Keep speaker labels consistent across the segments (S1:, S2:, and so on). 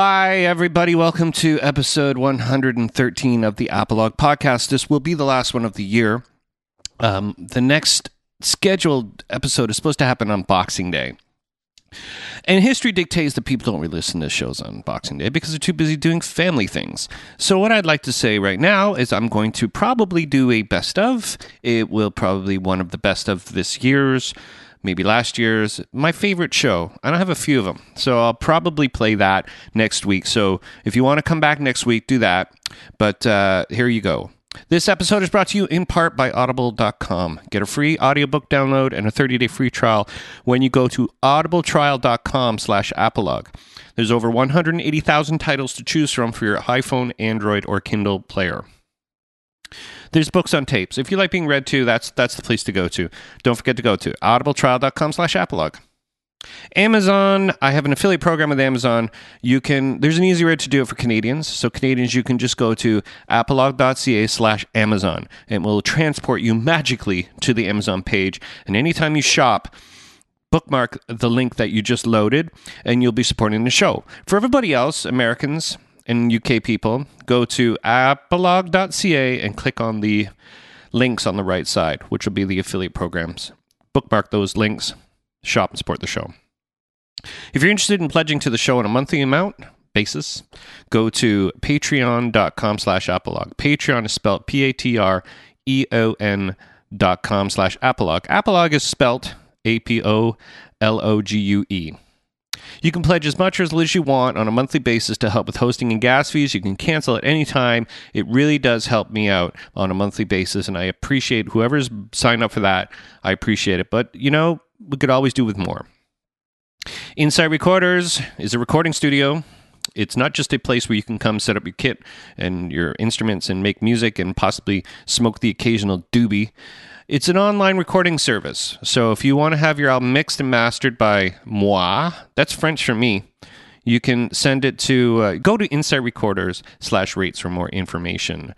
S1: Hi, everybody. Welcome to episode 113 of the Apologue podcast. This will be the last one of the year. Um, the next scheduled episode is supposed to happen on Boxing Day. And history dictates that people don't really listen to shows on Boxing Day because they're too busy doing family things. So, what I'd like to say right now is I'm going to probably do a best of. It will probably one of the best of this year's, maybe last year's. My favorite show. And I don't have a few of them. So, I'll probably play that next week. So, if you want to come back next week, do that. But uh, here you go. This episode is brought to you in part by audible.com. Get a free audiobook download and a 30-day free trial when you go to audibletrial.com slash apologue. There's over 180,000 titles to choose from for your iPhone, Android, or Kindle player. There's books on tapes. If you like being read to, that's that's the place to go to. Don't forget to go to audibletrial.com slash apologue. Amazon, I have an affiliate program with Amazon. You can there's an easy way to do it for Canadians. So Canadians, you can just go to apologue.ca slash Amazon and it will transport you magically to the Amazon page. And anytime you shop, bookmark the link that you just loaded and you'll be supporting the show. For everybody else, Americans and UK people, go to apologue.ca and click on the links on the right side, which will be the affiliate programs. Bookmark those links shop and support the show. If you're interested in pledging to the show on a monthly amount basis, go to patreon.com slash apologue. Patreon is spelled P-A-T-R-E-O-N dot com slash apologue. Apologue is spelt A-P-O-L-O-G-U-E. You can pledge as much or as little as you want on a monthly basis to help with hosting and gas fees. You can cancel at any time. It really does help me out on a monthly basis, and I appreciate whoever's signed up for that. I appreciate it. But, you know, we could always do with more. Inside Recorders is a recording studio. It's not just a place where you can come set up your kit and your instruments and make music and possibly smoke the occasional doobie. It's an online recording service. So if you want to have your album mixed and mastered by moi, that's French for me, you can send it to uh, go to Inside Recorders slash rates for more information.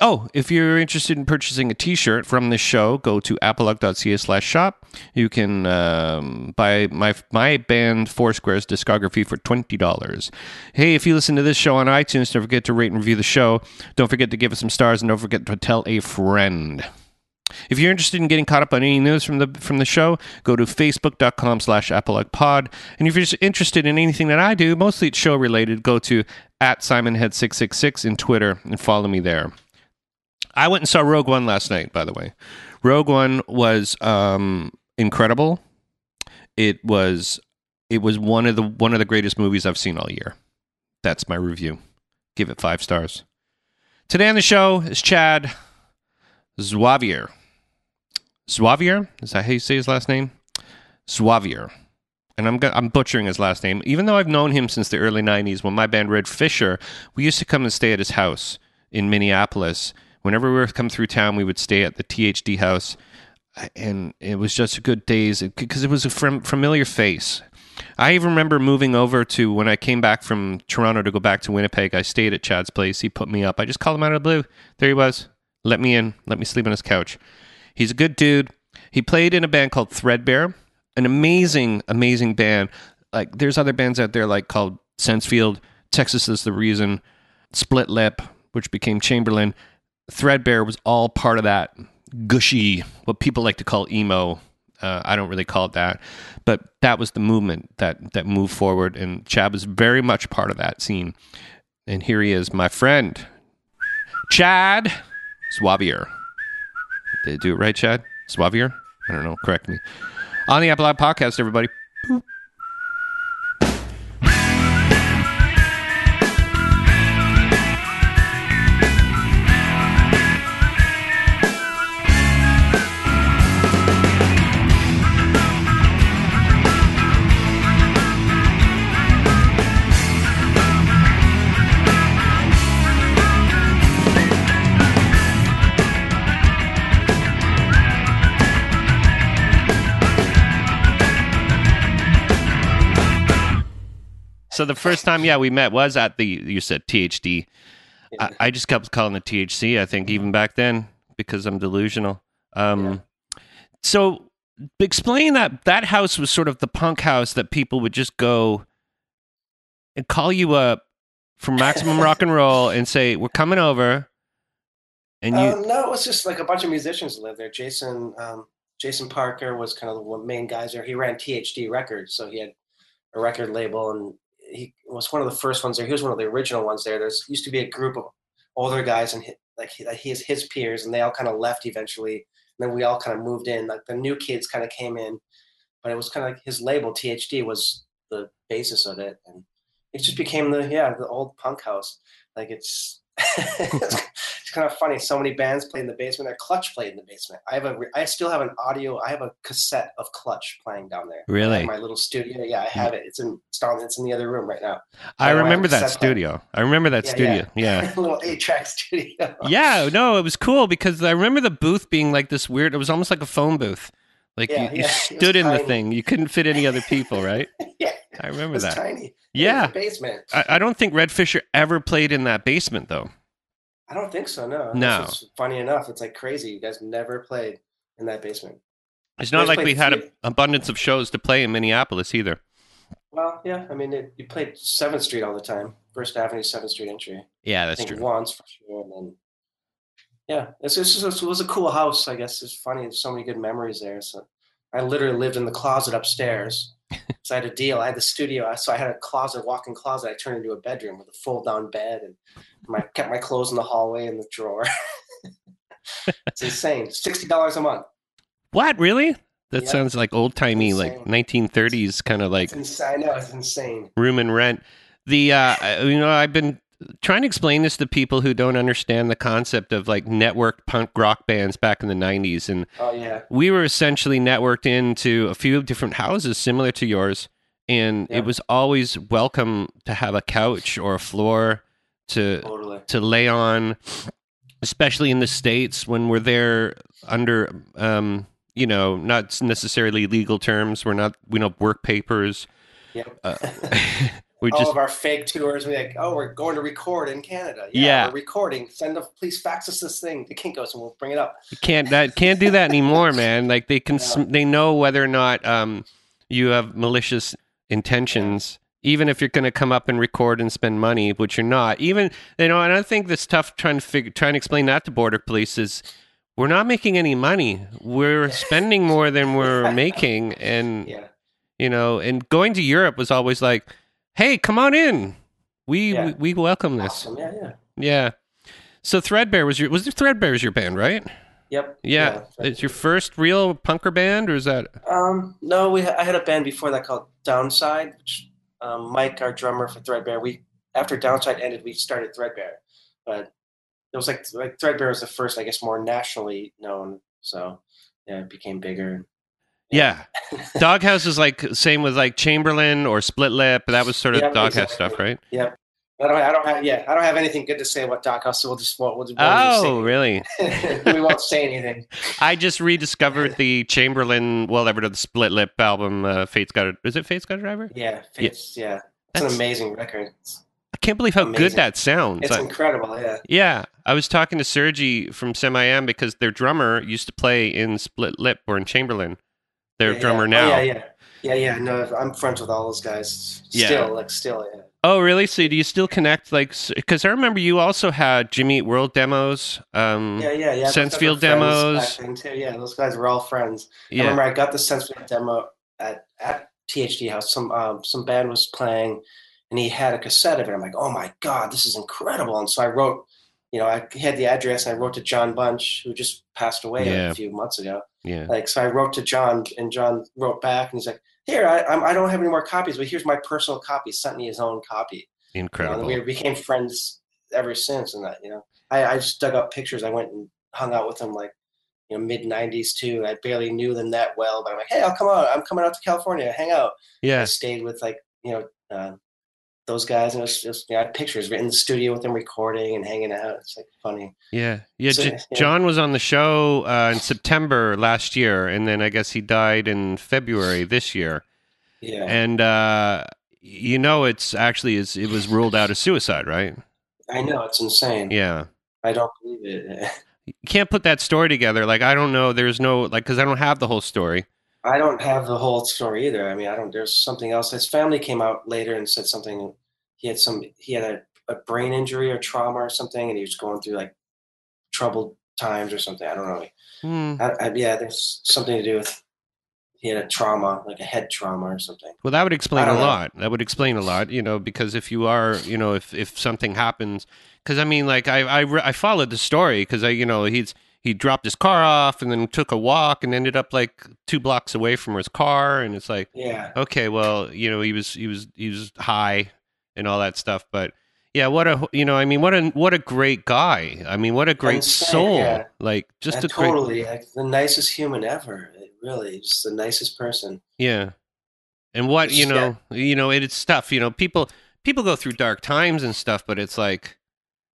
S1: Oh, if you're interested in purchasing a T-shirt from this show, go to apologue.ca slash shop. You can um, buy my my band Foursquare's discography for twenty dollars. Hey, if you listen to this show on iTunes, don't forget to rate and review the show. Don't forget to give us some stars, and don't forget to tell a friend. If you're interested in getting caught up on any news from the from the show, go to facebook.com slash. And if you're just interested in anything that I do, mostly it's show related, go to at simonhead666 in Twitter and follow me there. I went and saw Rogue One last night, by the way. Rogue One was um, incredible. It was it was one of the one of the greatest movies I've seen all year. That's my review. Give it five stars. Today on the show is Chad Zwavier. Zwavier? Is that how you say his last name? Zwavier. And I'm I'm butchering his last name. Even though I've known him since the early 90s when my band Red Fisher, we used to come and stay at his house in Minneapolis. Whenever we were come through town, we would stay at the THD house. And it was just good days because it was a familiar face. I even remember moving over to when I came back from Toronto to go back to Winnipeg. I stayed at Chad's place. He put me up. I just called him out of the blue. There he was. Let me in. Let me sleep on his couch. He's a good dude. He played in a band called Threadbare, an amazing, amazing band. Like there's other bands out there like called Sensefield, Texas is the Reason, Split Lip, which became Chamberlain. Threadbare was all part of that gushy, what people like to call emo. Uh, I don't really call it that, but that was the movement that that moved forward, and Chad was very much part of that scene. And here he is, my friend, Chad Swavier. Did I do it right, Chad? Swavier? I don't know. Correct me. On the Apologue podcast, everybody. So the first time, yeah, we met was at the you said THD. I, I, just kept calling it THC. I think even back then because I'm delusional. Um, yeah. So explain that that house was sort of the punk house that people would just go and call you up from Maximum Rock and Roll and say, "We're coming over," and you
S2: Um, no, it was just like a bunch of musicians lived there. Jason um, Jason Parker was kind of the main guys there. He ran THD Records, so he had a record label, and he was one of the first ones there. He was one of the original ones there. There's used to be a group of older guys and he, like his his peers, and they all kind of left eventually. And then we all kind of moved in. Like the new kids kind of came in, but it was kind of like his label THD was the basis of it, and it just became the yeah the old punk house. Like it's it's, kind of funny. So many bands play in the basement. Clutch played in the basement. I have a I still have an audio. I have a cassette of Clutch playing down there.
S1: Really.
S2: my little studio. Yeah, I have it. It's in it's in the other room right now.
S1: I
S2: I
S1: remember that studio. I remember that
S2: Yeah,
S1: studio. Yeah.
S2: a little eight track studio.
S1: yeah, no, it was cool because I remember the booth being like this weird. It was almost like a phone booth. Like
S2: Yeah,
S1: you, you
S2: yeah,
S1: stood in the thing. You couldn't fit any other people, right?
S2: yeah,
S1: I
S2: it
S1: remember
S2: was
S1: that.
S2: tiny.
S1: Yeah.
S2: Basement.
S1: I, I don't think Red Fisher ever played in that basement though.
S2: I don't think so. No.
S1: No.
S2: Funny enough. It's like crazy. You guys never played in that basement.
S1: It's not like we had an abundance of shows to play in Minneapolis either.
S2: Well, yeah. I mean, it, you played Seventh Street all the time. First Avenue, Seventh Street entry.
S1: Yeah, that's true.
S2: once for sure, and then yeah, it's, it's just, it was a cool house. I guess it's funny. There's so many good memories there. So I literally lived in the closet upstairs. so I had a deal. I had the studio, so I had a closet, walk-in closet. I turned into a bedroom with a fold-down bed, and my kept my clothes in the hallway in the drawer. it's insane. Sixty dollars a month.
S1: What really? That
S2: Yeah.
S1: sounds like old timey, like
S2: Insane.
S1: 1930s kind of like
S2: It's insane. I know it's insane.
S1: room and rent. The uh, you know I've been trying to explain this to people who don't understand the concept of like networked punk rock bands back in the 90s and
S2: Oh yeah,
S1: we were essentially networked into a few different houses similar to yours and
S2: Yeah.
S1: it was always welcome to have a couch or a floor to
S2: totally.
S1: to lay on especially in the states when we're there under um you know not necessarily legal terms we're not we don't work papers
S2: Yep.
S1: uh, we
S2: all
S1: just
S2: of our fake tours. We like, oh, we're going to record in Canada.
S1: Yeah.
S2: we're recording. Send a please fax us this thing to Kinkos, and we'll bring it up.
S1: can't that can't do that anymore man like they can sm they know whether or not um you have malicious intentions even if you're going to come up and record and spend money which you're not even you know and i think that's tough trying to figure trying to explain that to border police is we're not making any money we're spending more than we're making and
S2: Yeah,
S1: you know and going to europe was always like hey come on in we
S2: Yeah.
S1: we, we welcome this
S2: awesome. Yeah, yeah.
S1: yeah so threadbare was your was the threadbare's your band right
S2: Yep.
S1: yeah, it's your first real punker band, or is that?
S2: Um, no, we I had a band before that called Downside, which um, Mike, our drummer for Threadbare, we after Downside ended, we started Threadbare, but it was like like Threadbare was the first, I guess, more nationally known. So yeah, it became bigger.
S1: Yeah, Doghouse is like same with like Chamberlain or Split Lip. That was sort of
S2: Yep,
S1: Doghouse
S2: exactly.
S1: stuff, right?
S2: Yep. I don't, I don't have, yeah, I don't have anything good to say about Doghouse, so we'll just, we'll, we'll just
S1: Oh, really?
S2: we won't say anything.
S1: I just rediscovered the Chamberlain, well, ever the Split Lip album. Uh, Fate's got a, is it Fate's got a driver?
S2: Yeah, it's, yeah, it's an amazing record. It's,
S1: I can't believe how good that sounds.
S2: it's
S1: I-
S2: incredible. Yeah,
S1: yeah, I was talking to Sergi from Samiam because their drummer used to play in Split Lip or in Chamberlain. Their
S2: Yeah,
S1: drummer
S2: yeah.
S1: now.
S2: Oh, yeah, yeah, yeah, yeah. No, I'm friends with all those guys.
S1: Yeah.
S2: Still, like, still, yeah.
S1: Oh, really? So do you still connect? Like, because I remember you also had Jimmy Eat World demos. Um,
S2: Yeah, yeah, yeah.
S1: Sensefield demos.
S2: too. Yeah, those guys were all friends. I
S1: yeah.
S2: remember I got the Sensefield demo at, at THD House. Some um, some band was playing, and he had a cassette of it. I'm like, oh my god, this is incredible! And so I wrote, you know, I had the address, and I wrote to Jon Bunch, who just passed away
S1: Yeah.
S2: a few months ago.
S1: yeah.
S2: Like, so I wrote to Jon, and Jon wrote back, and he's like, here, I I'm, I don't have any more copies, but here's my personal copy. Sent me his own copy. You know,
S1: Incredible.
S2: and we became friends ever since. And that, you know, I, I just dug up pictures. I went and hung out with him like, you know, mid '90s too. I barely knew them that well, but I'm like, hey, I'll come out. I'm coming out to California, hang out. I
S1: yeah.
S2: stayed with like, you know, uh, those guys, and it was just, you know, I had pictures in the studio with them recording and hanging out. It's like funny.
S1: Yeah. Yeah.
S2: So,
S1: J-
S2: yeah.
S1: Jon was on the show uh, in September last year, and then I guess he died in February this year.
S2: Yeah,
S1: And uh, you know, it's actually is it was ruled out as suicide, right?
S2: I know it's insane.
S1: Yeah.
S2: I don't believe it.
S1: You can't put that story together. Like I don't know. There's no like because I don't have the whole story.
S2: I don't have the whole story either. I mean, I don't. There's something else. His family came out later and said something he had some he had a, a brain injury or trauma or something, and he was going through like troubled times or something. I don't know.
S1: Hmm.
S2: I, I, yeah, there's something to do with he had a trauma, like a head trauma or something.
S1: Well, that would explain a
S2: know.
S1: lot. That would explain a lot, you know, because if you are, you know, if if something happens, because I mean, like I I, I followed the story because I, you know, he's he dropped his car off and then took a walk and ended up like two blocks away from his car, and it's like,
S2: Yeah,
S1: okay, well, you know, he was he was he was high and all that stuff, but yeah, what a you know, I mean, what a what a great guy. I mean, what a great
S2: Insane,
S1: soul.
S2: yeah.
S1: Like just
S2: Yeah,
S1: a great,
S2: totally like the nicest human ever. Really, just the nicest person.
S1: Yeah. And what, you know, you know, it, it's tough, you know, people people go through dark times and stuff, but it's like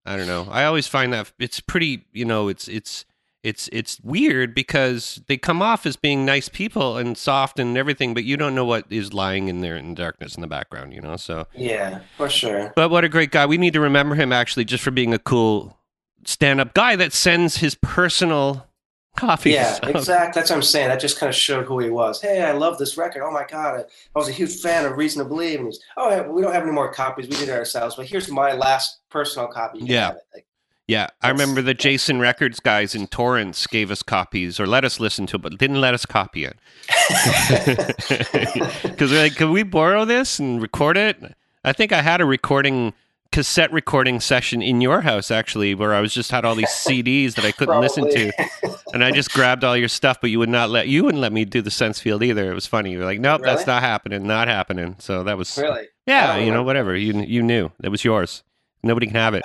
S1: I don't know. I always find that it's pretty, you know, it's it's it's it's weird because they come off as being nice people and soft and everything, but you don't know what is lying in there in darkness in the background, you know. So,
S2: Yeah, for sure.
S1: but what a great guy. We need to remember him actually just for being a cool stand-up guy that sends his personal copies.
S2: Yeah, exactly. That's what I'm saying. That just kind of showed who he was. Hey, I love this record. Oh my god, I, I was a huge fan of Reason to Believe. And he's, oh, we don't have any more copies. We did it ourselves. But here's my last personal copy. You
S1: Yeah.
S2: Like,
S1: Yeah, I remember the Jason Records guys in Torrance gave us copies or let us listen to it, but didn't let us copy it. Because they're like, can we borrow this and record it? I think I had a recording, cassette recording session in your house, actually, where I was just had all these CDs that I couldn't listen to. And I just grabbed all your stuff, but you would not let, you wouldn't let me do the Sensefield either. It was funny. You were like, nope, that's not happening, not happening. So that was,
S2: really?
S1: yeah, you know, whatever. You, you knew. That was yours. Nobody can have it.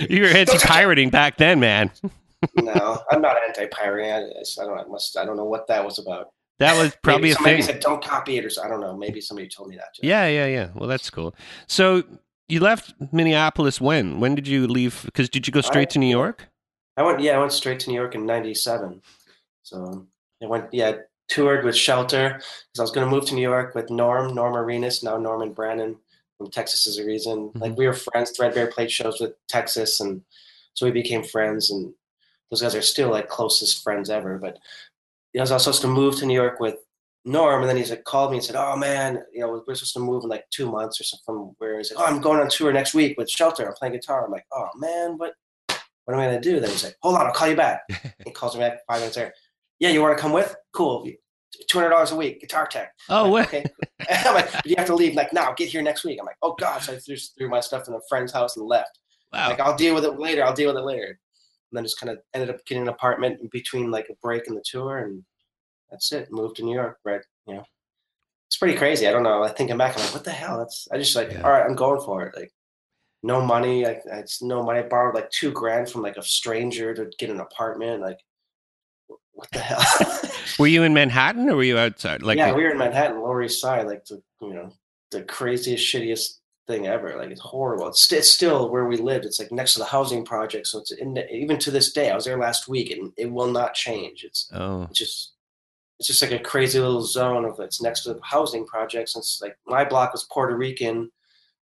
S1: you were anti-pirating back then, man.
S2: no, I'm not anti-pirating. I, I don't. I must. I don't know what that was about.
S1: That was probably a
S2: somebody
S1: thing.
S2: said don't copy it or so. I don't know. Maybe somebody told me that. Too.
S1: Yeah, yeah, yeah. Well, that's cool. So you left Minneapolis when? When did you leave? Because did you go straight to New York?
S2: I went. Yeah, I went straight to New York in '97. So I went. Yeah, toured with Shelter because I was going to move to New York with Norm, Norm Arenas, now Norman Brannon from Texas is a Reason.
S1: Mm-hmm.
S2: Like we were friends. Threadbare played shows with Texas, and so we became friends. And those guys are still like closest friends ever. But you know, I was also supposed to move to New York with Norm, and then he's like called me and said, "Oh man, you know, we're supposed to move in like two months or something." Where he's like, "Oh, I'm going on tour next week with Shelter. I'm playing guitar." I'm like, "Oh man, what? What am I gonna do?" Then he's like, "Hold on, I'll call you back." he calls me back five minutes later. Yeah, you want to come with? Cool. Two hundred dollars a week, guitar tech.
S1: Oh,
S2: like, okay. I'm like, you have to leave. Like now, get here next week. I'm like, oh gosh, I threw, threw my stuff in a friend's house and left.
S1: Wow.
S2: Like I'll deal with it later. I'll deal with it later. And then just kind of ended up getting an apartment in between like a break in the tour, and that's it. Moved to New York. Right. You know, it's pretty crazy. I don't know. I like thinking back, I'm like, what the hell? That's I just like,
S1: Yeah.
S2: all right, I'm going for it. Like no money. Like it's no money. I borrowed like two grand from like a stranger to get an apartment. Like what the hell?
S1: Were you in Manhattan or were you outside? Like,
S2: yeah, uh, we were in Manhattan, Lower East Side, like the you know the craziest, shittiest thing ever. Like it's horrible. It's, it's still where we lived. It's like next to the housing project, so it's in the, even to this day. I was there last week, and it will not change. It's
S1: oh,
S2: it's just it's just like a crazy little zone of it's next to the housing projects. And it's like my block was Puerto Rican,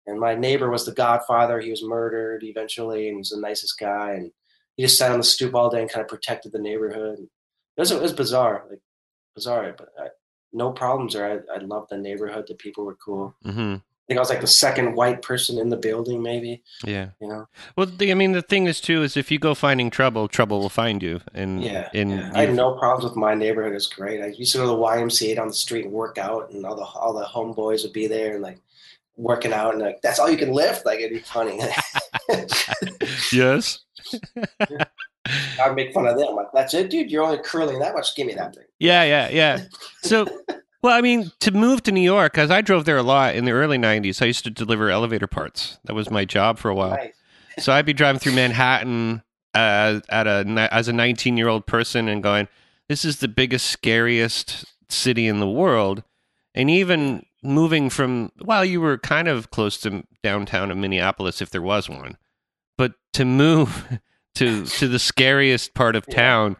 S2: and my neighbor was the Godfather. He was murdered eventually, and he was the nicest guy. And he just sat on the stoop all day and kind of protected the neighborhood. It was, it was bizarre, like bizarre, but I, no problems there. I, I loved the neighborhood. The people were cool.
S1: hmm
S2: I think I was like the second white person in the building, maybe.
S1: yeah.
S2: You know?
S1: Well, the, I mean, the thing is too is if you go finding trouble, trouble will find you. And
S2: Yeah.
S1: and
S2: yeah. I had no problems with my neighborhood. It's great. I used to go to the YMCA down the street and work out, and all the all the homeboys would be there and like working out, and like that's all you can lift. Like it'd be funny.
S1: yes.
S2: I'd make fun of them. Like that's it, dude. You're only curling that much. Give me that thing.
S1: Yeah, yeah, yeah. So, well, I mean, to move to New York, because I drove there a lot in the early '90s. I used to deliver elevator parts. That was my job for a while.
S2: Nice.
S1: So I'd be driving through Manhattan uh, at a as a 19 year old person and going, "This is the biggest, scariest city in the world." And even moving from, while you were kind of close to downtown of Minneapolis, if there was one, but to move to to the scariest part of town,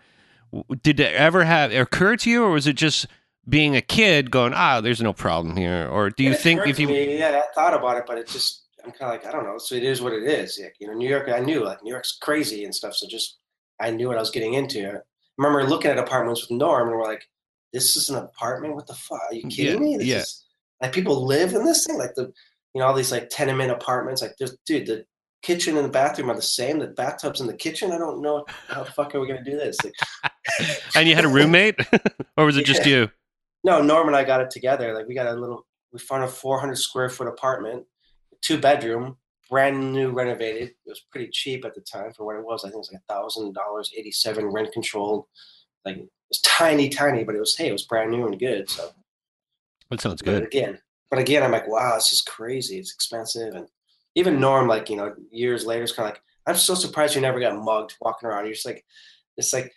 S1: did it ever have occur to you, or was it just being a kid going, "Ah, there's no problem here"? Or do you
S2: It
S1: think if you
S2: me, yeah, I thought about it, but it just I'm kind of like I don't know. So it is what it is. Like, you know, New York. I knew like New York's crazy and stuff. So just I knew what I was getting into. I remember looking at apartments with Norm, and we're like, "This is an apartment? What the fuck? Are you kidding
S1: Yeah,
S2: me? This
S1: yeah.
S2: is like people live in this thing. Like the you know, all these like tenement apartments. Like, there's, dude, the kitchen and the bathroom are the same. The bathtub's in the kitchen. I don't know how the fuck are we gonna do this. Like,
S1: and you had a roommate, or was it just you?
S2: no, Norm and I got it together. Like, we got a little, we found a 400 square foot apartment, two bedroom, brand new, renovated. It was pretty cheap at the time for what it was. I think it was like a thousand dollars, eighty seven, rent controlled. Like, it was tiny, tiny, but it was hey, it was brand new and good. So.
S1: That sounds good.
S2: But again, but again, I'm like, wow, this is crazy. It's expensive, and even Norm, like you know, years later, is kind of like, I'm so surprised you never got mugged walking around. You're just like, this like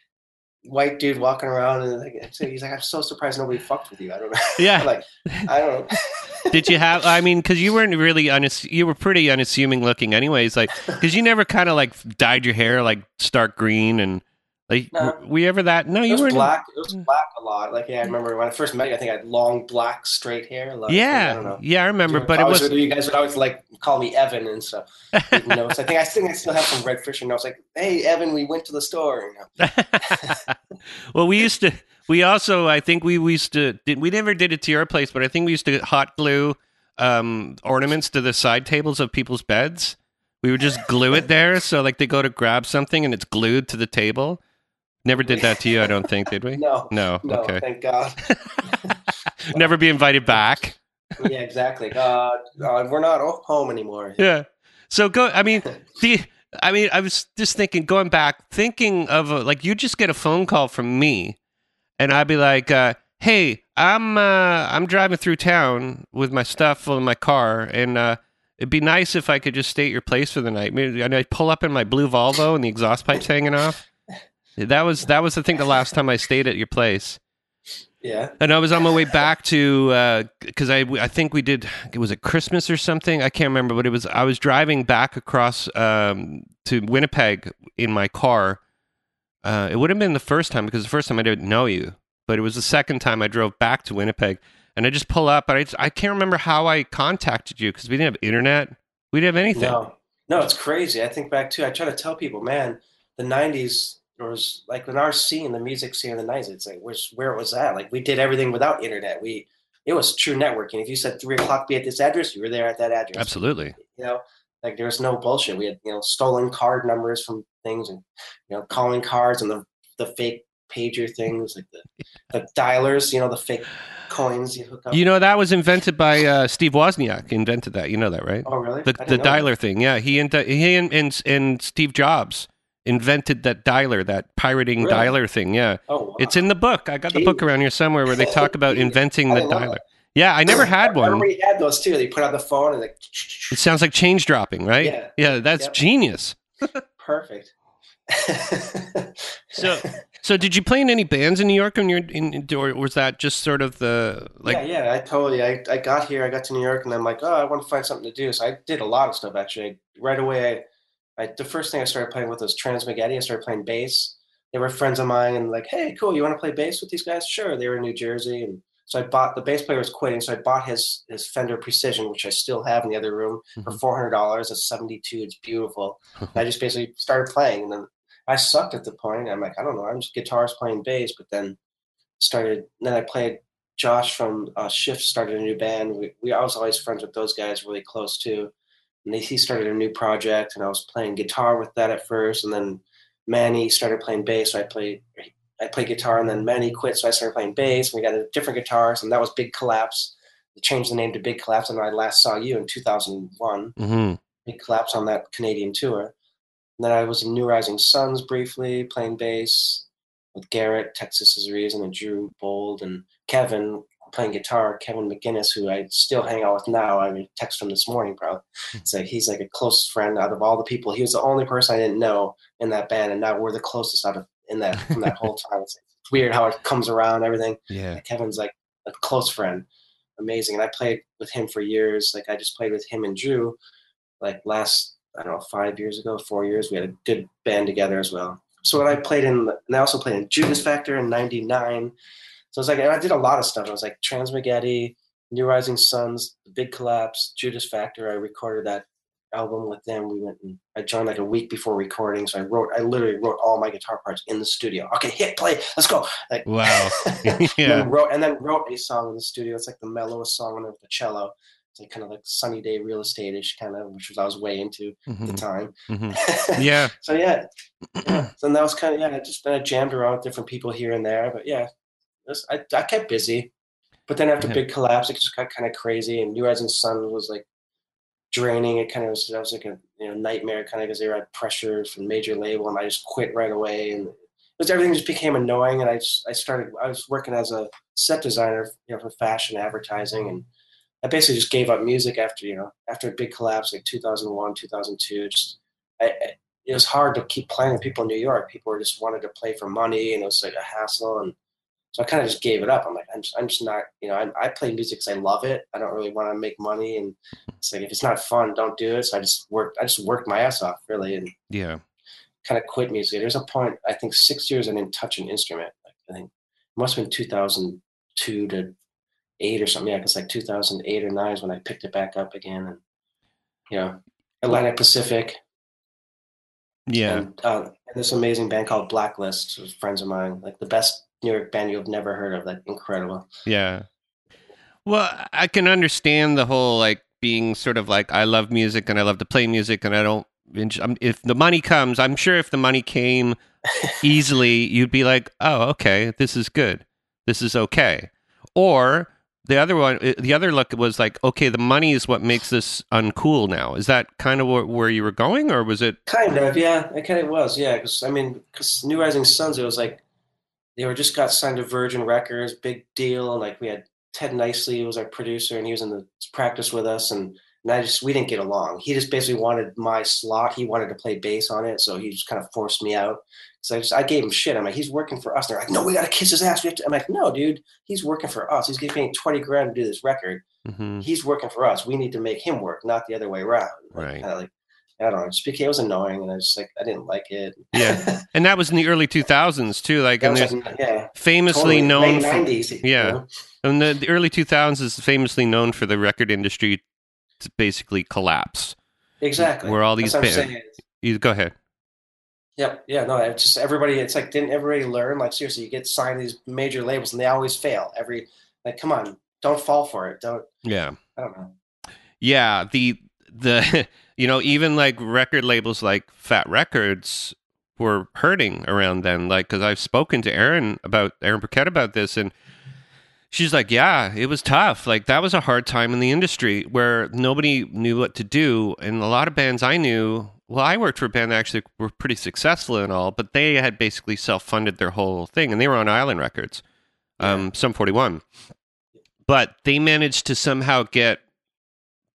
S2: white dude walking around, and like, he's like, I'm so surprised nobody fucked with you. I don't know.
S1: Yeah.
S2: like, I don't know.
S1: Did you have? I mean, because you weren't really unass- you were pretty unassuming looking, anyways. Like, because you never kind of like dyed your hair like stark green and like
S2: No.
S1: were we ever that? No,
S2: It
S1: you weren't.
S2: black. It was black a lot. Like, yeah, I remember when I first met you. I think I had long black straight hair. Like, I don't
S1: Yeah,
S2: know.
S1: yeah, I remember, but it
S2: was, you guys would always like call me Evan and stuff. notes. I think I think I still have some red I was Like, hey, Evan, we went to the store. You know?
S1: well, we used to. We also, I think we, we used to. Did, we never did it to your place, but I think we used to hot glue um, ornaments to the side tables of people's beds. We would just glue it there, so like they go to grab something and it's glued to the table. Never did that to you, I don't think, did we?
S2: No,
S1: No.
S2: no,
S1: Okay.
S2: thank God.
S1: Never be invited back.
S2: yeah, exactly. God, uh, we're not o- home anymore.
S1: Yeah. So go. I mean, the. I mean, I was just thinking, going back, thinking of a, like you just get a phone call from me, and I'd be like, uh, "Hey, I'm uh, I'm driving through town with my stuff full in my car, and uh, it'd be nice if I could just stay at your place for the night. Maybe and I pull up in my blue Volvo and the exhaust pipes hanging off. That was that was I think the last time I stayed at your place.
S2: Yeah.
S1: And I was on my way back to because I I think we did it was at Christmas or something I can't remember but it was I was driving back across um, to Winnipeg in my car. Uh, it would have been the first time because the first time I didn't know you, but it was the second time I drove back to Winnipeg, and I just pull up and I I can't remember how I contacted you because we didn't have internet, we didn't have anything.
S2: No, no, it's crazy. I think back too. I try to tell people, man, the '90s was like in our scene, the music scene in the '90s. It's like where's where it was at. Like we did everything without internet. We it was true networking. If you said three o'clock, be at this address, you were there at that address.
S1: Absolutely.
S2: You know, like there was no bullshit. We had you know stolen card numbers from things, and you know calling cards and the the fake pager things, like the the dialers. You know, the fake coins you hook up.
S1: You know that was invented by uh, Steve Wozniak. Invented that. You know that, right?
S2: oh, really?
S1: the the
S2: didn't that.
S1: dialer thing. Yeah, he and he and, and and Steve Jobs invented that dialer, that pirating
S2: Really?
S1: dialer thing. Yeah,
S2: Oh, wow.
S1: it's in the book. I got the book around here somewhere where they talk about inventing the dialer. Yeah, I never had one.
S2: he had those too. They put on the phone and like
S1: It sounds like change dropping, right?
S2: Yeah.
S1: yeah, that's
S2: Yep.
S1: genius.
S2: perfect.
S1: So, so did you play in any bands in New York, when you're in, or was that just sort of the like?
S2: yeah, yeah, I totally. I, I got here, I got to New York, and I'm like, oh, I want to find something to do. So I did a lot of stuff actually. Right away, I, I the first thing I started playing with was Transmegetti. I started playing bass. They were friends of mine, and like, hey, cool, you want to play bass with these guys? Sure. They were in New Jersey, and so I bought the bass player was quitting, so I bought his his Fender Precision, which I still have in the other room for
S1: Mhm.
S2: four hundred dollars. It's seventy two. It's beautiful. I just basically started playing, and then I sucked at the point. I'm like, I don't know, I'm just guitarist playing bass, but then started. Then I played. Josh from uh, Shift started a new band. We, we I was always friends with those guys, really close too. And they, he started a new project, and I was playing guitar with that at first, and then Manny started playing bass. So I played. I played guitar, and then Manny quit, so I started playing bass. And we got a different guitars, and that was Big Collapse. They changed the name to Big Collapse, and I last saw you in 2001
S1: hmm
S2: big collapse on that Canadian tour. And then I was in New Rising Sons briefly, playing bass with Garrett, Texas is a Reason, and Drew Bold, and Kevin playing guitar. Kevin McGinnis, who I still hang out with now. I mean, text him this morning, probably. It's like he's like a close friend out of all the people. He was the only person I didn't know in that band, and now we're the closest out of in that from that whole time. It's, weird how it comes around. Everything.
S1: Yeah.
S2: Kevin's like a close friend, amazing. And I played with him for years. Like I just played with him and Drew, like last I don't know five years ago, four years. We had a good band together as well. So when I played in, and I also played in Judas Factor in '99. So it's like and I did a lot of stuff. I was like Transmegetti, New Rising Sons, The Big Collapse, Judas Factor. I recorded that album with them. We went and I joined like a week before recording. So I wrote, I literally wrote all my guitar parts in the studio. Okay, hit play, let's go. Like
S1: Wow.
S2: and
S1: yeah.
S2: then wrote and then wrote a song in the studio. It's like the mellowest song with the cello. It's like kind of like sunny day real estate-ish kind of, which was I was way into at the
S1: Mhm,
S2: time.
S1: mhm. Yeah.
S2: so yeah, yeah. So that was kind of yeah. I just I jammed around with different people here and there, but yeah, was, I I kept busy. But then after
S1: Yeah.
S2: Big Collapse, it just got kind of crazy, and New Rising Sun was like draining. It kind of was that was like a you know nightmare kind of because they were at pressure from major label, and I just quit right away, and it was everything just became annoying. And I just I started I was working as a set designer, you know, for fashion advertising, and I basically just gave up music after you know after a big collapse like 2001, 2002. Just I, I, it was hard to keep playing with people in New York. People were just wanted to play for money, and it was like a hassle. And so I kind of just gave it up. I'm like, I'm just, I'm just not, you know, I, I play music because I love it. I don't really want to make money, and it's like if it's not fun, don't do it. So I just worked, I just worked my ass off really, and
S1: Yeah.
S2: kind of quit music. There's a point, I think six years I didn't touch an instrument. Like I think it must have been 2002 to eight or something. Yeah, because like 2008 or nine is when I picked it back up again, and you know, Atlantic Pacific.
S1: Yeah.
S2: And, uh, and this amazing band called Blacklist, friends of mine, like the best New York band you've never heard of, like incredible.
S1: Yeah. Well, I can understand the whole like being sort of like I love music and I love to play music and I don't. If the money comes, I'm sure if the money came easily, you'd be like, "Oh, okay, this is good. This is okay." Or the other one, uh, the other look was like, "Okay, the money is what makes this uncool now." Is that kind of where, where you were going, or was it?
S2: Kind of, yeah, it kind of was, yeah. Because I mean, because New Rising Sons, it was like they were just got signed to Virgin Records, big deal. Like we had Ted Niceley was our producer, and he was in the practice with us, and and I just we didn't get along. He just basically wanted my slot. He wanted to play bass on it, so he just kind of forced me out. So I just I gave him shit. I'm like, he's working for us. They're like, no, we gotta kiss his ass. We have to. I'm like, no, dude, he's working for us. He's getting paid twenty grand to do this record.
S1: Mhm.
S2: He's working for us. We need to make him work, not the other way around.
S1: Right.
S2: kinda like I don't know. Just became it was annoying, and I just like I didn't like it.
S1: Yeah. And that was in the early 2000s too. Like, and there's
S2: like, yeah,
S1: famously
S2: totally.
S1: known. for- yeah. And the, the early 2000s is famously known for the record industry to basically collapse.
S2: exactly.
S1: Where all these
S2: That's what I'm
S1: ba-
S2: saying.
S1: You go ahead.
S2: Yep. Yeah. No. It's just everybody. It's like didn't everybody learn? Like seriously, you get signed these major labels and they always fail. Every like, come on, don't fall for it. Don't.
S1: Yeah.
S2: I don't know.
S1: Yeah, the the you know, even like record labels like Fat Records were hurting around then like cuz I've spoken to Erin about Erin Burkett about this and she's like, "Yeah, it was tough. Like that was a hard time in the industry where nobody knew what to do and a lot of bands I knew well, I worked for a band that actually were pretty successful and all, but they had basically self-funded their whole thing and they were on Island Records. Um Sum 41. But they managed to somehow get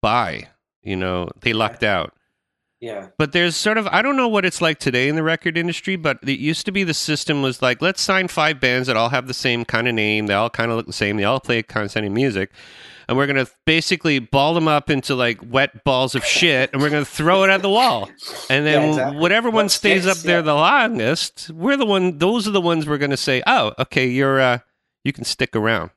S1: by. You know, they lucked out.
S2: Yeah.
S1: But there's sort of I don't know what it's like today in the record industry, but it used to be the system was like let's sign five bands that all have the same kind of name, they all kind of look the same, they all play kind of same music, and we're gonna basically ball them up into like wet balls of shit, and we're gonna throw it at the wall, and then
S2: Yeah, exactly.
S1: whatever one stays up there
S2: yeah.
S1: the longest, we're the one. Those are the ones we're gonna say, oh, okay, you're uh, you can stick around,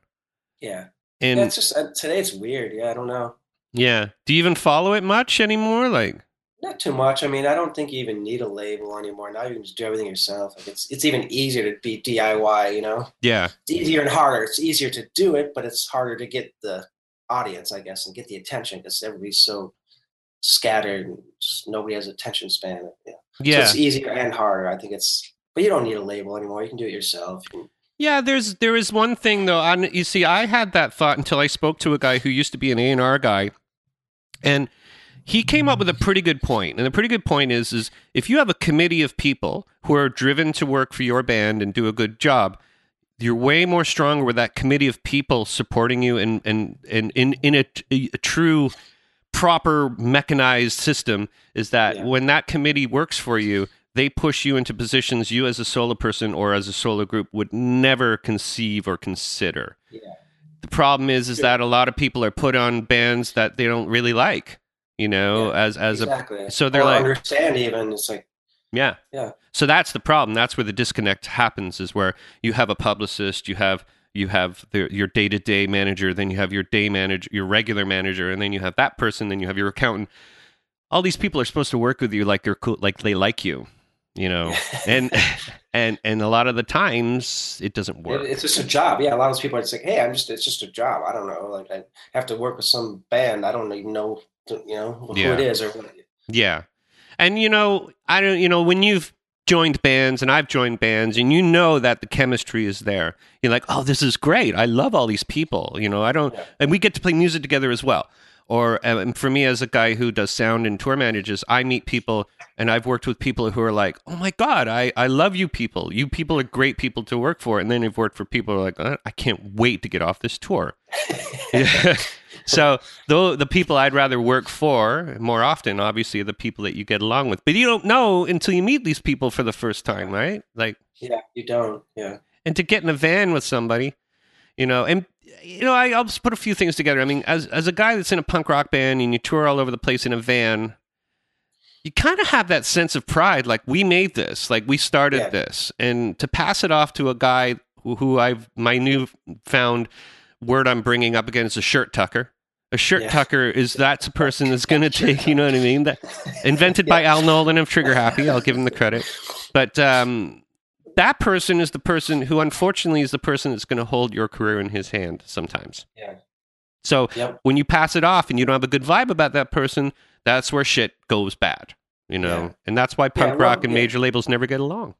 S2: Yeah.
S1: and
S2: yeah. It's just uh, today. It's weird. Yeah. I don't know.
S1: Yeah. Do you even follow it much anymore? Like.
S2: Not too much. I mean, I don't think you even need a label anymore. Now you can just do everything yourself. Like it's it's even easier to be DIY. You know,
S1: Yeah,
S2: it's easier and harder. It's easier to do it, but it's harder to get the audience, I guess, and get the attention because everybody's so scattered and just nobody has attention span. Yeah.
S1: yeah.
S2: So it's easier and harder. I think it's, but you don't need a label anymore. You can do it yourself. You can-
S1: Yeah, there's there is one thing though. On you see, I had that thought until I spoke to a guy who used to be an A and R guy, and he came up with a pretty good point. And the pretty good point is is if you have a committee of people who are driven to work for your band and do a good job, you're way more stronger with that committee of people supporting you and and and in in a, a true proper mechanized system is that
S2: Yeah.
S1: when that committee works for you they push you into positions you as a solo person or as a solo group would never conceive or consider
S2: Yeah.
S1: the problem is is that a lot of people are put on bands that they don't really like you know
S2: Yeah,
S1: as as
S2: exactly.
S1: a so they're like
S2: understand even. It's like
S1: yeah.
S2: Yeah.
S1: So that's the problem. That's where the disconnect happens is where you have a publicist, you have you have the, your day-to-day manager, then you have your day manager, your regular manager, and then you have that person, then you have your accountant. All these people are supposed to work with you like they're cool, like they like you. You know, and and and a lot of the times it doesn't work.
S2: it's just a job. Yeah, a lot of people are just like, hey, I'm just it's just a job. I don't know. Like I have to work with some band. I don't even know you know who
S1: Yeah.
S2: it is or what.
S1: Yeah. And you know, I don't you know, when you've joined bands and I've joined bands and you know that the chemistry is there. You're like, "Oh, this is great. I love all these people." You know, I don't
S2: Yeah.
S1: and we get to play music together as well. Or um, for me as a guy who does sound and tour manages, I meet people and I've worked with people who are like, "Oh my god, I I love you people. You people are great people to work for." And then I've worked for people who are like, "Uh, "I can't wait to get off this tour." So though the people I'd rather work for more often, obviously, are the people that you get along with. But you don't know until you meet these people for the first time, right? Like,
S2: Yeah, you don't. Yeah.
S1: and to get in a van with somebody, you know, and you know, I, I'll just put a few things together. I mean, as as a guy that's in a punk rock band and you tour all over the place in a van, you kind of have that sense of pride, like we made this, like we started
S2: Yeah.
S1: this, and to pass it off to a guy who, who I've my new found word I'm bringing up again is a shirt tucker. A shirt
S2: Yeah.
S1: tucker is that's a person that's going to take, you know what I mean? That invented by Al Nolan of Trigger Happy. I'll give him the credit. But um, that person is the person who, unfortunately, is the person that's going to hold your career in his hand sometimes.
S2: Yeah.
S1: So
S2: Yep.
S1: when you pass it off and you don't have a good vibe about that person, that's where shit goes bad. You know,
S2: Yeah.
S1: and that's why punk
S2: well,
S1: rock and
S2: yeah.
S1: major labels never get along.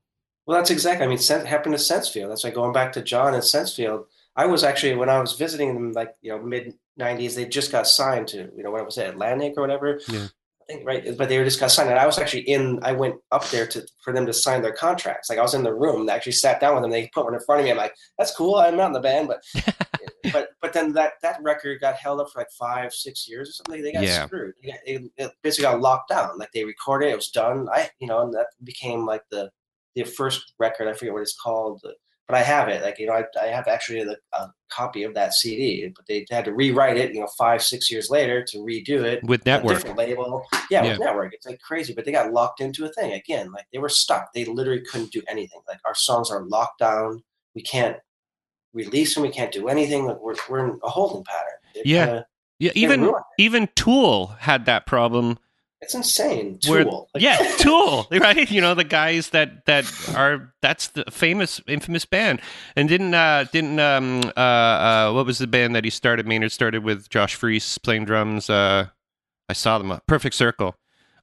S2: Well, that's exactly. I mean, Sen- happened to Sensefield. That's why going back to Jon and Sensefield. I was actually when I was visiting them, like you know, mid '90s. They just got signed to you know what was it, Atlantic or whatever.
S1: Yeah.
S2: I think right, but they were just got signed. And I was actually in. I went up there to for them to sign their contracts. Like I was in the room. They actually sat down with them. They put one in front of me. I'm like, that's cool. I'm not in the band, but but but then that that record got held up for like five, six years or something. They got
S1: Yeah.
S2: screwed. They got- It, it basically got locked down. Like they recorded, it, it was done. I you know, and that became like the the first record. I forget what it's called, but I have it. Like you know, I, I have actually a, a copy of that CD. But they had to rewrite it. You know, five six years later to redo it.
S1: With network.
S2: different label. Yeah,
S1: Yeah.
S2: with network. It's like crazy, but they got locked into a thing again. Like they were stuck. They literally couldn't do anything. Like our songs are locked down. We can't release them. We can't do anything. Like we're we're in a holding pattern. They're
S1: Yeah.
S2: kinda-
S1: Yeah, even even Tool had that problem.
S2: It's insane. Tool. Like-
S1: yeah, Tool, right? You know the guys that that are that's the famous infamous band. And didn't uh didn't um uh uh what was the band that he started? Maynard started with Josh Freese playing drums. Uh, I saw them. uh, Perfect Circle.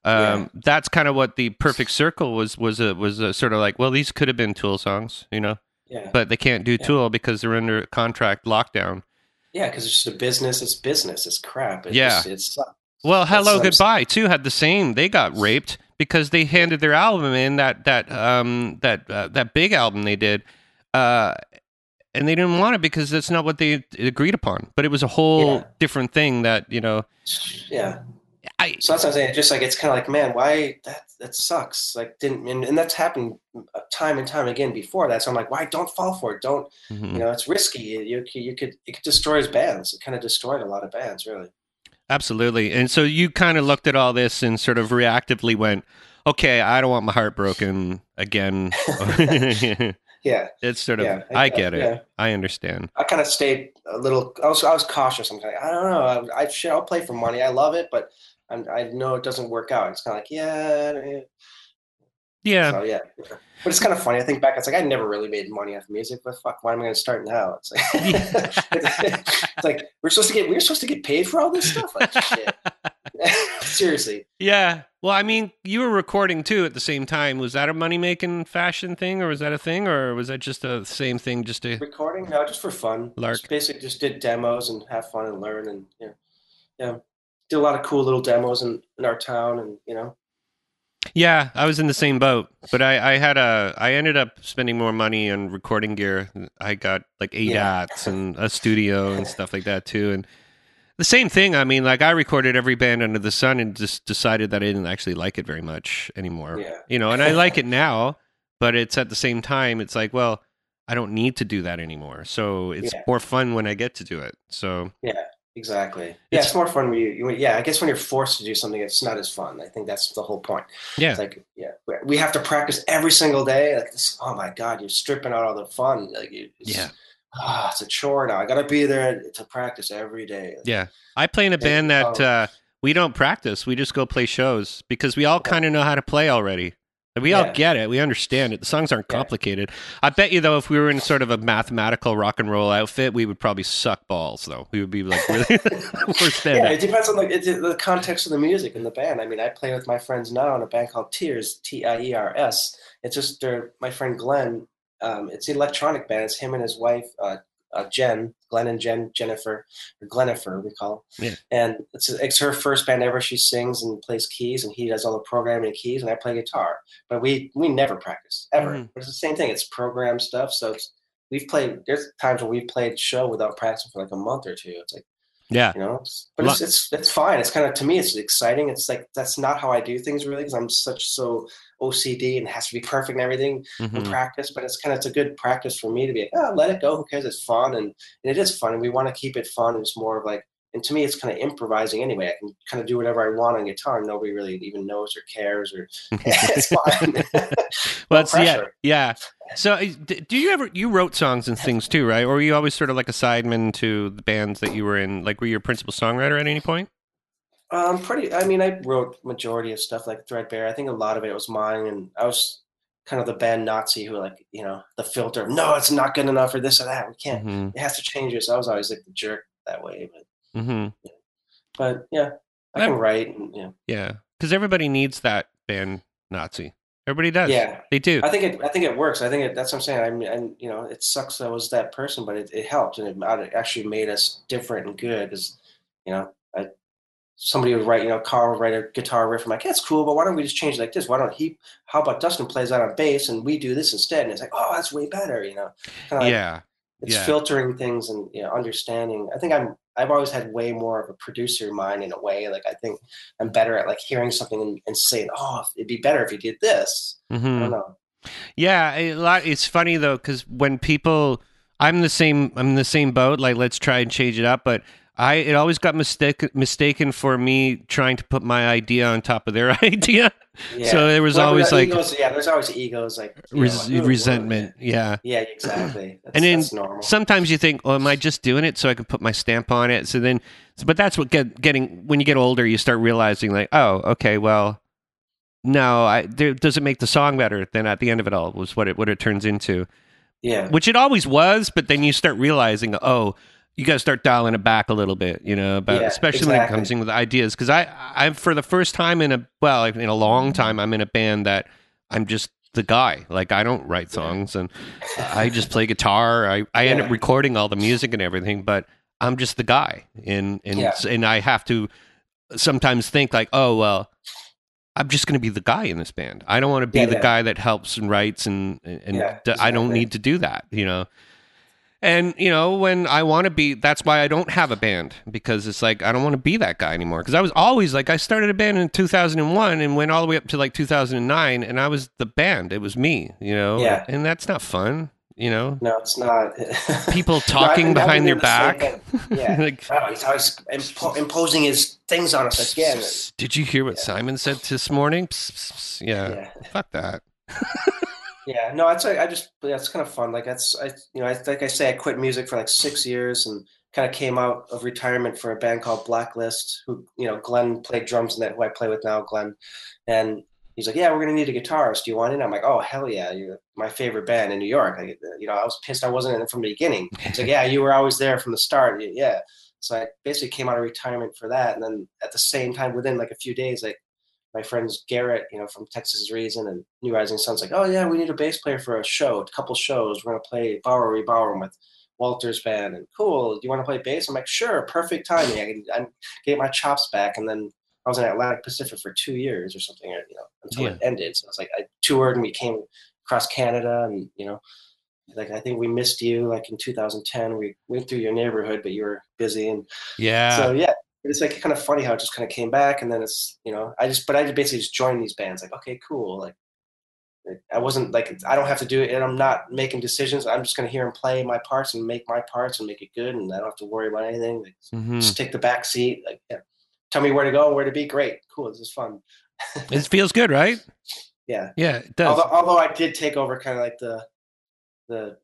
S1: Um, that's kind of what the Perfect Circle was was a was a sort of like. Well, these could have been Tool songs, you know,
S2: yeah.
S1: but they can't do
S2: Yeah.
S1: Tool because they're under contract lockdown.
S2: Yeah, because it's just a business. It's business. It's crap. It
S1: Yeah.
S2: just, it's
S1: Well, Hello Goodbye too had the same. They got raped because they handed their album in that that um that uh, that big album they did, uh, and they didn't want it because that's not what they agreed upon. But it was a whole
S2: Yeah.
S1: different thing that you know.
S2: yeah.
S1: I
S2: So that's what I'm saying. Just like it's kind of like, man, why that that sucks. Like didn't and, and that's happened uh, time and time again before that. So I'm like, why don't fall for it? Don't
S1: Mhm.
S2: you know? It's risky. You you, you could it could destroy his bands. It kind of destroyed a lot of bands, really.
S1: Absolutely. And so you kind of looked at all this and sort of reactively went, "Okay, I don't want my heart broken again."
S2: Yeah,
S1: it's sort of.
S2: Yeah,
S1: I
S2: I-
S1: get it.
S2: yeah.
S1: I understand.
S2: I kind of stayed a little. I was I was cautious. I'm kind of, I don't know. I, I I'll play for money. I love it, but I'm, I know it doesn't work out. It's kind of like yeah.
S1: Yeah.
S2: So yeah, but it's kind of funny. I think back, it's like I never really made money off music, but fuck, why am I going to start now? It's like, it's like we're supposed to get we're supposed to get paid for all this stuff. Like shit. Seriously,
S1: Yeah. Well, I mean, you were recording too at the same time. Was that a money making fashion thing, or was that a thing, or was that just a same thing? Just to
S2: recording no, just for fun.
S1: Lark.
S2: Just basically, just did demos and have fun and learn and yeah, yeah. Did a lot of cool little demos in, in our town and you know
S1: yeah, I was in the same boat, but I, I had a, I ended up spending more money on recording gear. I got like eight
S2: Yeah.
S1: and a studio and stuff like that too, and the same thing. I mean, like I recorded every band under the sun and just decided that I didn't actually like it very much anymore.
S2: yeah
S1: you know, and I like it now, but it's at the same time, it's like, well, I don't need to do that anymore. So it's
S2: Yeah.
S1: more fun when I get to do it. So
S2: exactly yeah
S1: It's-
S2: it's, more fun when you, yeah I guess when you're forced to do something it's not as fun. I think that's the whole point.
S1: yeah,
S2: It's like yeah we- have to practice every single day. Like this, oh my god, you're stripping out all the fun. Like
S1: Yeah.
S2: ah, it's a chore now. I got to be there to practice every day.
S1: yeah. I play in a band that
S2: um,
S1: uh, we don't practice. We just go play shows because we all kind of know how to play already. We all get it. We understand it. The songs aren't
S2: Yeah.
S1: complicated. I bet you though, if we were in sort of a mathematical rock and roll outfit, we would probably suck balls. Though we would be like really.
S2: Yeah, it depends on the, it, the context of the music and the band. I mean, I play with my friends now in a band called Tiers, T I E R S. It's just my friend Glenn. Um, it's an electronic band. It's him and his wife, uh, uh, Jen, Glenn and Jen, Jennifer, or Glenifer, we call. Them.
S1: Yeah.
S2: And it's it's her first band ever. She sings and plays keys, and he does all the programming and keys, and I play guitar. But we we never practice ever.
S1: Mhm.
S2: But it's the same thing. It's program stuff. So it's we've played. There's times when we've played show without practicing for like a month or two. It's like
S1: Yeah.
S2: you know but it's, it's it's fine it's kind of to me it's exciting it's like that's not how i do things really because i'm such so ocd and it has to be perfect and everything in
S1: Mhm.
S2: practice but it's kind of it's a good practice for me to be like oh let it go who cares it's fun and, and it is fun and we want to keep it fun it's more of like and to me it's kind of improvising anyway i can kind of do whatever i want on guitar and nobody really even knows or cares or it's fine
S1: well,
S2: No
S1: it's, yeah, yeah. So, do you ever you wrote songs and things too, right? Or were you always sort of like a sideman to the bands that you were in? Like, were you a principal songwriter at any point?
S2: Um, pretty. I mean, I wrote majority of stuff like Threadbare. I think a lot of it was mine, and I was kind of the band Nazi who, like, you know, the filter. No, it's not good enough, or this or that. We can't.
S1: hmm
S2: It has to change it. So I was always like the jerk that way. But,
S1: hmm
S2: but yeah, I can write. And, yeah,
S1: Yeah, because everybody needs that band Nazi. Everybody does.
S2: yeah.
S1: they do.
S2: I think it. I think it works. I think it, that's what I'm saying. I mean, and you know, it sucks that I was that person, but it, it helped, and it, it actually made us different and good. Because, you know, I somebody would write, you know, Carl would write a guitar riff. I'm like, that's cool, but why don't we just change it like this? Why don't he? How about Dustin plays that on bass and we do this instead? And it's like, oh, that's way better. You know, kind of like
S1: yeah,
S2: it's
S1: yeah.
S2: filtering things and you know, understanding. I think I'm. I've always had way more of a producer mind in a way. Like I think I'm better at like hearing something and, and saying, "Oh, it'd be better if you did this." I
S1: hmm
S2: don't know.
S1: Yeah, a lot. It's funny though because when people, I'm the same. I'm in the same boat. Like, let's try and change it up. But I, it always got mistake, mistaken for me trying to put my idea on top of their idea.
S2: Yeah.
S1: So there was
S2: Well,
S1: always like
S2: egos, yeah, there's always egos like know,
S1: res-
S2: like, "Oh,
S1: resentment. Yeah.
S2: Yeah, exactly. That's,
S1: And then. Sometimes you think, "Oh, am I just doing it so I can put my stamp on it?" So then, but that's what get getting when you get older, you start realizing like, "Oh, okay, well, no, I there, does it make the song better?" Then at the end of it all was what it what it turns into.
S2: yeah,
S1: which it always was, but then you start realizing, oh, you got to start dialing it back a little bit, you know, about
S2: Yeah,
S1: especially when it comes in with ideas. Because I, I'm for the first time in a well, in a long time, I'm in a band that I'm just the guy. Like I don't write songs and I just play guitar. I, I end up recording all the music and everything, but I'm just the guy, and and
S2: Yeah.
S1: and I have to sometimes think like, oh well. I'm just going to be the guy in this band. I don't want to be
S2: Yeah,
S1: the
S2: yeah.
S1: guy that helps and writes and and
S2: Yeah,
S1: d- I don't need to do that, you know. And you know, when I want to be, that's why I don't have a band because it's like I don't want to be that guy anymore. Because I was always like, I started a band in 2001 and went all the way up to like 2009, and I was the band. It was me, you know.
S2: Yeah.
S1: And that's not fun, you know.
S2: no, it's not.
S1: People talking
S2: I
S1: behind your
S2: the
S1: back.
S2: Yeah.
S1: like,
S2: Oh, he's always impo- imposing his things on us again.
S1: did you hear what
S2: Yeah.
S1: Simon said this morning? Psst, psst, psst. Yeah.
S2: Yeah.
S1: Fuck that.
S2: Yeah, no, it's like I just that's kind of fun. Like that's I you know I like I say I quit music for like six years and kind of came out of retirement for a band called Blacklist. Who you know Glenn played drums in that who I play with now, Glenn, and he's like, yeah, we're gonna need a guitarist. Do you want it? I'm like, oh hell yeah, you're my favorite band in New York. I, you know I was pissed I wasn't in it from the beginning. He's like, yeah, you were always there from the start. Yeah, so I basically came out of retirement for that, and then at the same time, within like a few days, like my friends Garrett, you know, from Texas Reason and New Rising Sons like, oh yeah, we need a bass player for a show, a couple shows. We're gonna play Bowery Bowery with Walter's band, and cool. Do you want to play bass? I'm like, sure, perfect timing. I can, I can get my chops back, and then I was in Atlantic Pacific for two years or something, you know, until it ended. So I was like I toured and we came across Canada, and you know, like I think we missed you like in 2010. We went through your neighborhood, but you were busy, and
S1: Yeah.
S2: so yeah, it's like kind of funny how it just kind of came back, and then it's you know I just but I basically just joined these bands like okay cool like I wasn't like I don't have to do it and I'm not making decisions. I'm just gonna hear them play my parts and make my parts and make it good, and I don't have to worry about anything. Like,
S1: Mhm.
S2: Just take the back seat. Like yeah. tell me where to go where to be. Great, cool. This is fun.
S1: It feels good, right?
S2: Yeah.
S1: Yeah, it does.
S2: Although, although I did take over kind of like the the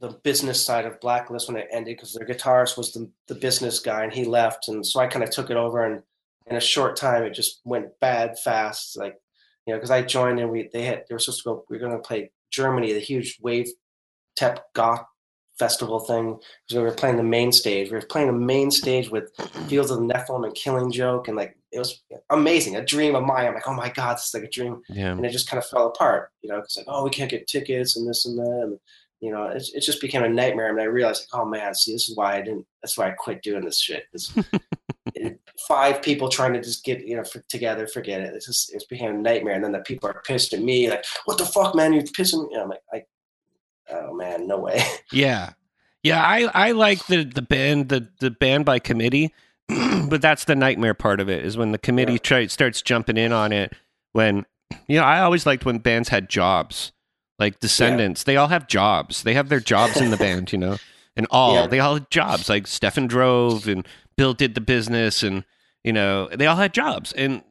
S2: the business side of Blacklist when it ended because their guitarist was the, the business guy and he left and so I kind of took it over and in a short time it just went bad fast like you know, because I joined and we they had they were supposed to go. we are going to play Germany, the huge wave tep goth festival thing because we were playing the main stage. We were playing the main stage with Fields of the Nephilim and Killing Joke, and like it was amazing, a dream of mine. I'm like, oh my god, this is like a dream,
S1: Yeah.
S2: and it just kind of fell apart. You know, because like, oh, we can't get tickets and this and that, and you know, it, it just became a nightmare. And I realized, like, oh man, see, this is why I didn't. That's why I quit doing this shit. This, five people trying to just get you know for, together, forget it. It's just it's became a nightmare. And then the people are pissed at me, like, what the fuck, man, you're pissing me. And I'm like, I, oh man, no way.
S1: Yeah. Yeah, I, I like the, the band the, the band by committee, but that's the nightmare part of it is when the committee
S2: Yeah.
S1: try, starts jumping in on it when you know, I always liked when bands had jobs. Like Descendents, they all have jobs. They have their jobs in the band, you know. And all
S2: Yeah.
S1: they all had jobs. Like Stefan drove and Bill did the business and you know, they all had jobs. And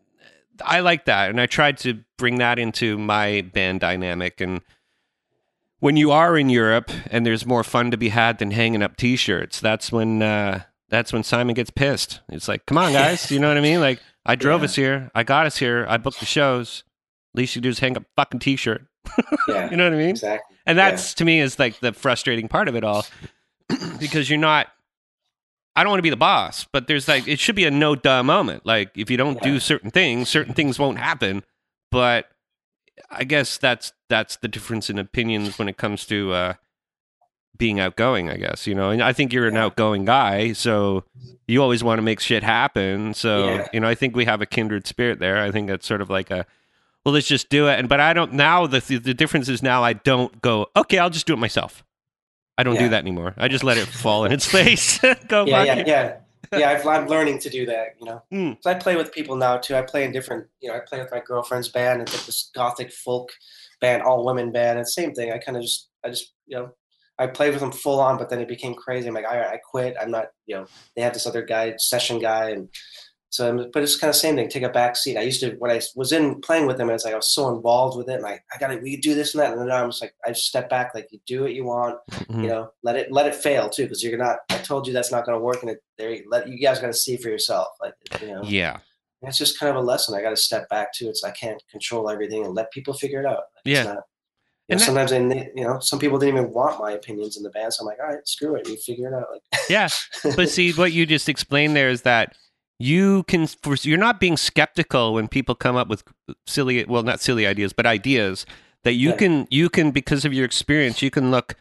S1: I like that. And I tried to bring that into my band dynamic and when you are in Europe and there's more fun to be had than hanging up T-shirts, that's when uh, that's when Simon gets pissed. It's like, come on, guys, you know what I mean? Like, I drove
S2: Yeah.
S1: us here, I got us here, I booked the shows. Least you do is hang up a fucking T-shirt.
S2: Yeah,
S1: You know what I mean?
S2: exactly.
S1: And that's to me is like the frustrating part of it all, because you're not. I don't want to be the boss, but there's like it should be a no duh moment. Like if you don't do certain things, certain things won't happen. But I guess that's that's the difference in opinions when it comes to uh, being outgoing. I guess you know, and I think you're an
S2: Yeah.
S1: outgoing guy, so you always want to make shit happen. So
S2: Yeah.
S1: you know, I think we have a kindred spirit there. I think that's sort of like a well, let's just do it. And but I don't now. The the difference is now I don't go. Okay, I'll just do it myself. I don't do that anymore. I just let it fall in its face. go
S2: yeah, yeah, yeah. Yeah, I've, I'm learning to do that. You know,
S1: Mm.
S2: 'Cause I play with people now too. I play in different. You know, I play with my girlfriend's band. It's like this gothic folk band, all women band. And same thing. I kind of just, I just, you know, I played with them full on, but then it became crazy. I'm like, all right, I quit. I'm not. You know, they have this other guy, session guy, and so. But it's kind of same thing. Take a back seat. I used to when I was in playing with them. It's like I was so involved with it. And I, I got to, we do this and that. And then I'm just like, I just step back. Like you do what you want
S1: Mhm.
S2: you know let it let it fail too because you're not i told you that's not going to work and it there let you guys got to see for yourself like you know
S1: Yeah.
S2: it's just kind of a lesson i got to step back to it's i can't control everything and let people figure it out
S1: Yeah.
S2: not, you
S1: And
S2: know, sometimes they, you know some people didn't even want my opinions in the band so i'm like all right screw it you figure it out like
S1: Yeah. But see, what you just explained there is that you can, for- you're not being skeptical when people come up with silly, well, not silly ideas, but ideas that you
S2: Yeah.
S1: can, you can, because of your experience, you can look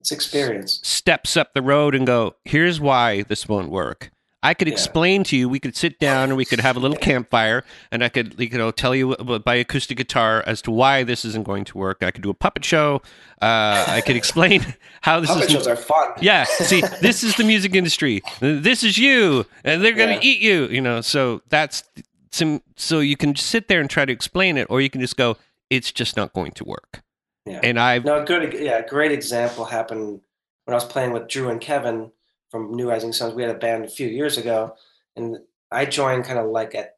S2: it's experience
S1: steps up the road and go, here's why this won't work. I could
S2: Yeah.
S1: explain to you. We could sit down and we could have a little campfire, and I could, you know, tell you by acoustic guitar as to why this isn't going to work. I could do a puppet show. Uh, I could explain how this
S2: puppet
S1: is.
S2: shows are fun
S1: Yeah, see, this is the music industry. This is you, and they're going to
S2: Yeah.
S1: eat you. You know, so that's some. So you can just sit there and try to explain it, or you can just go, "It's just not going to work."
S2: Yeah.
S1: And I've
S2: No, good, yeah, a great example happened when I was playing with Drew and Kevin from New Rising Sons. We had a band a few years ago, and I joined kind of like at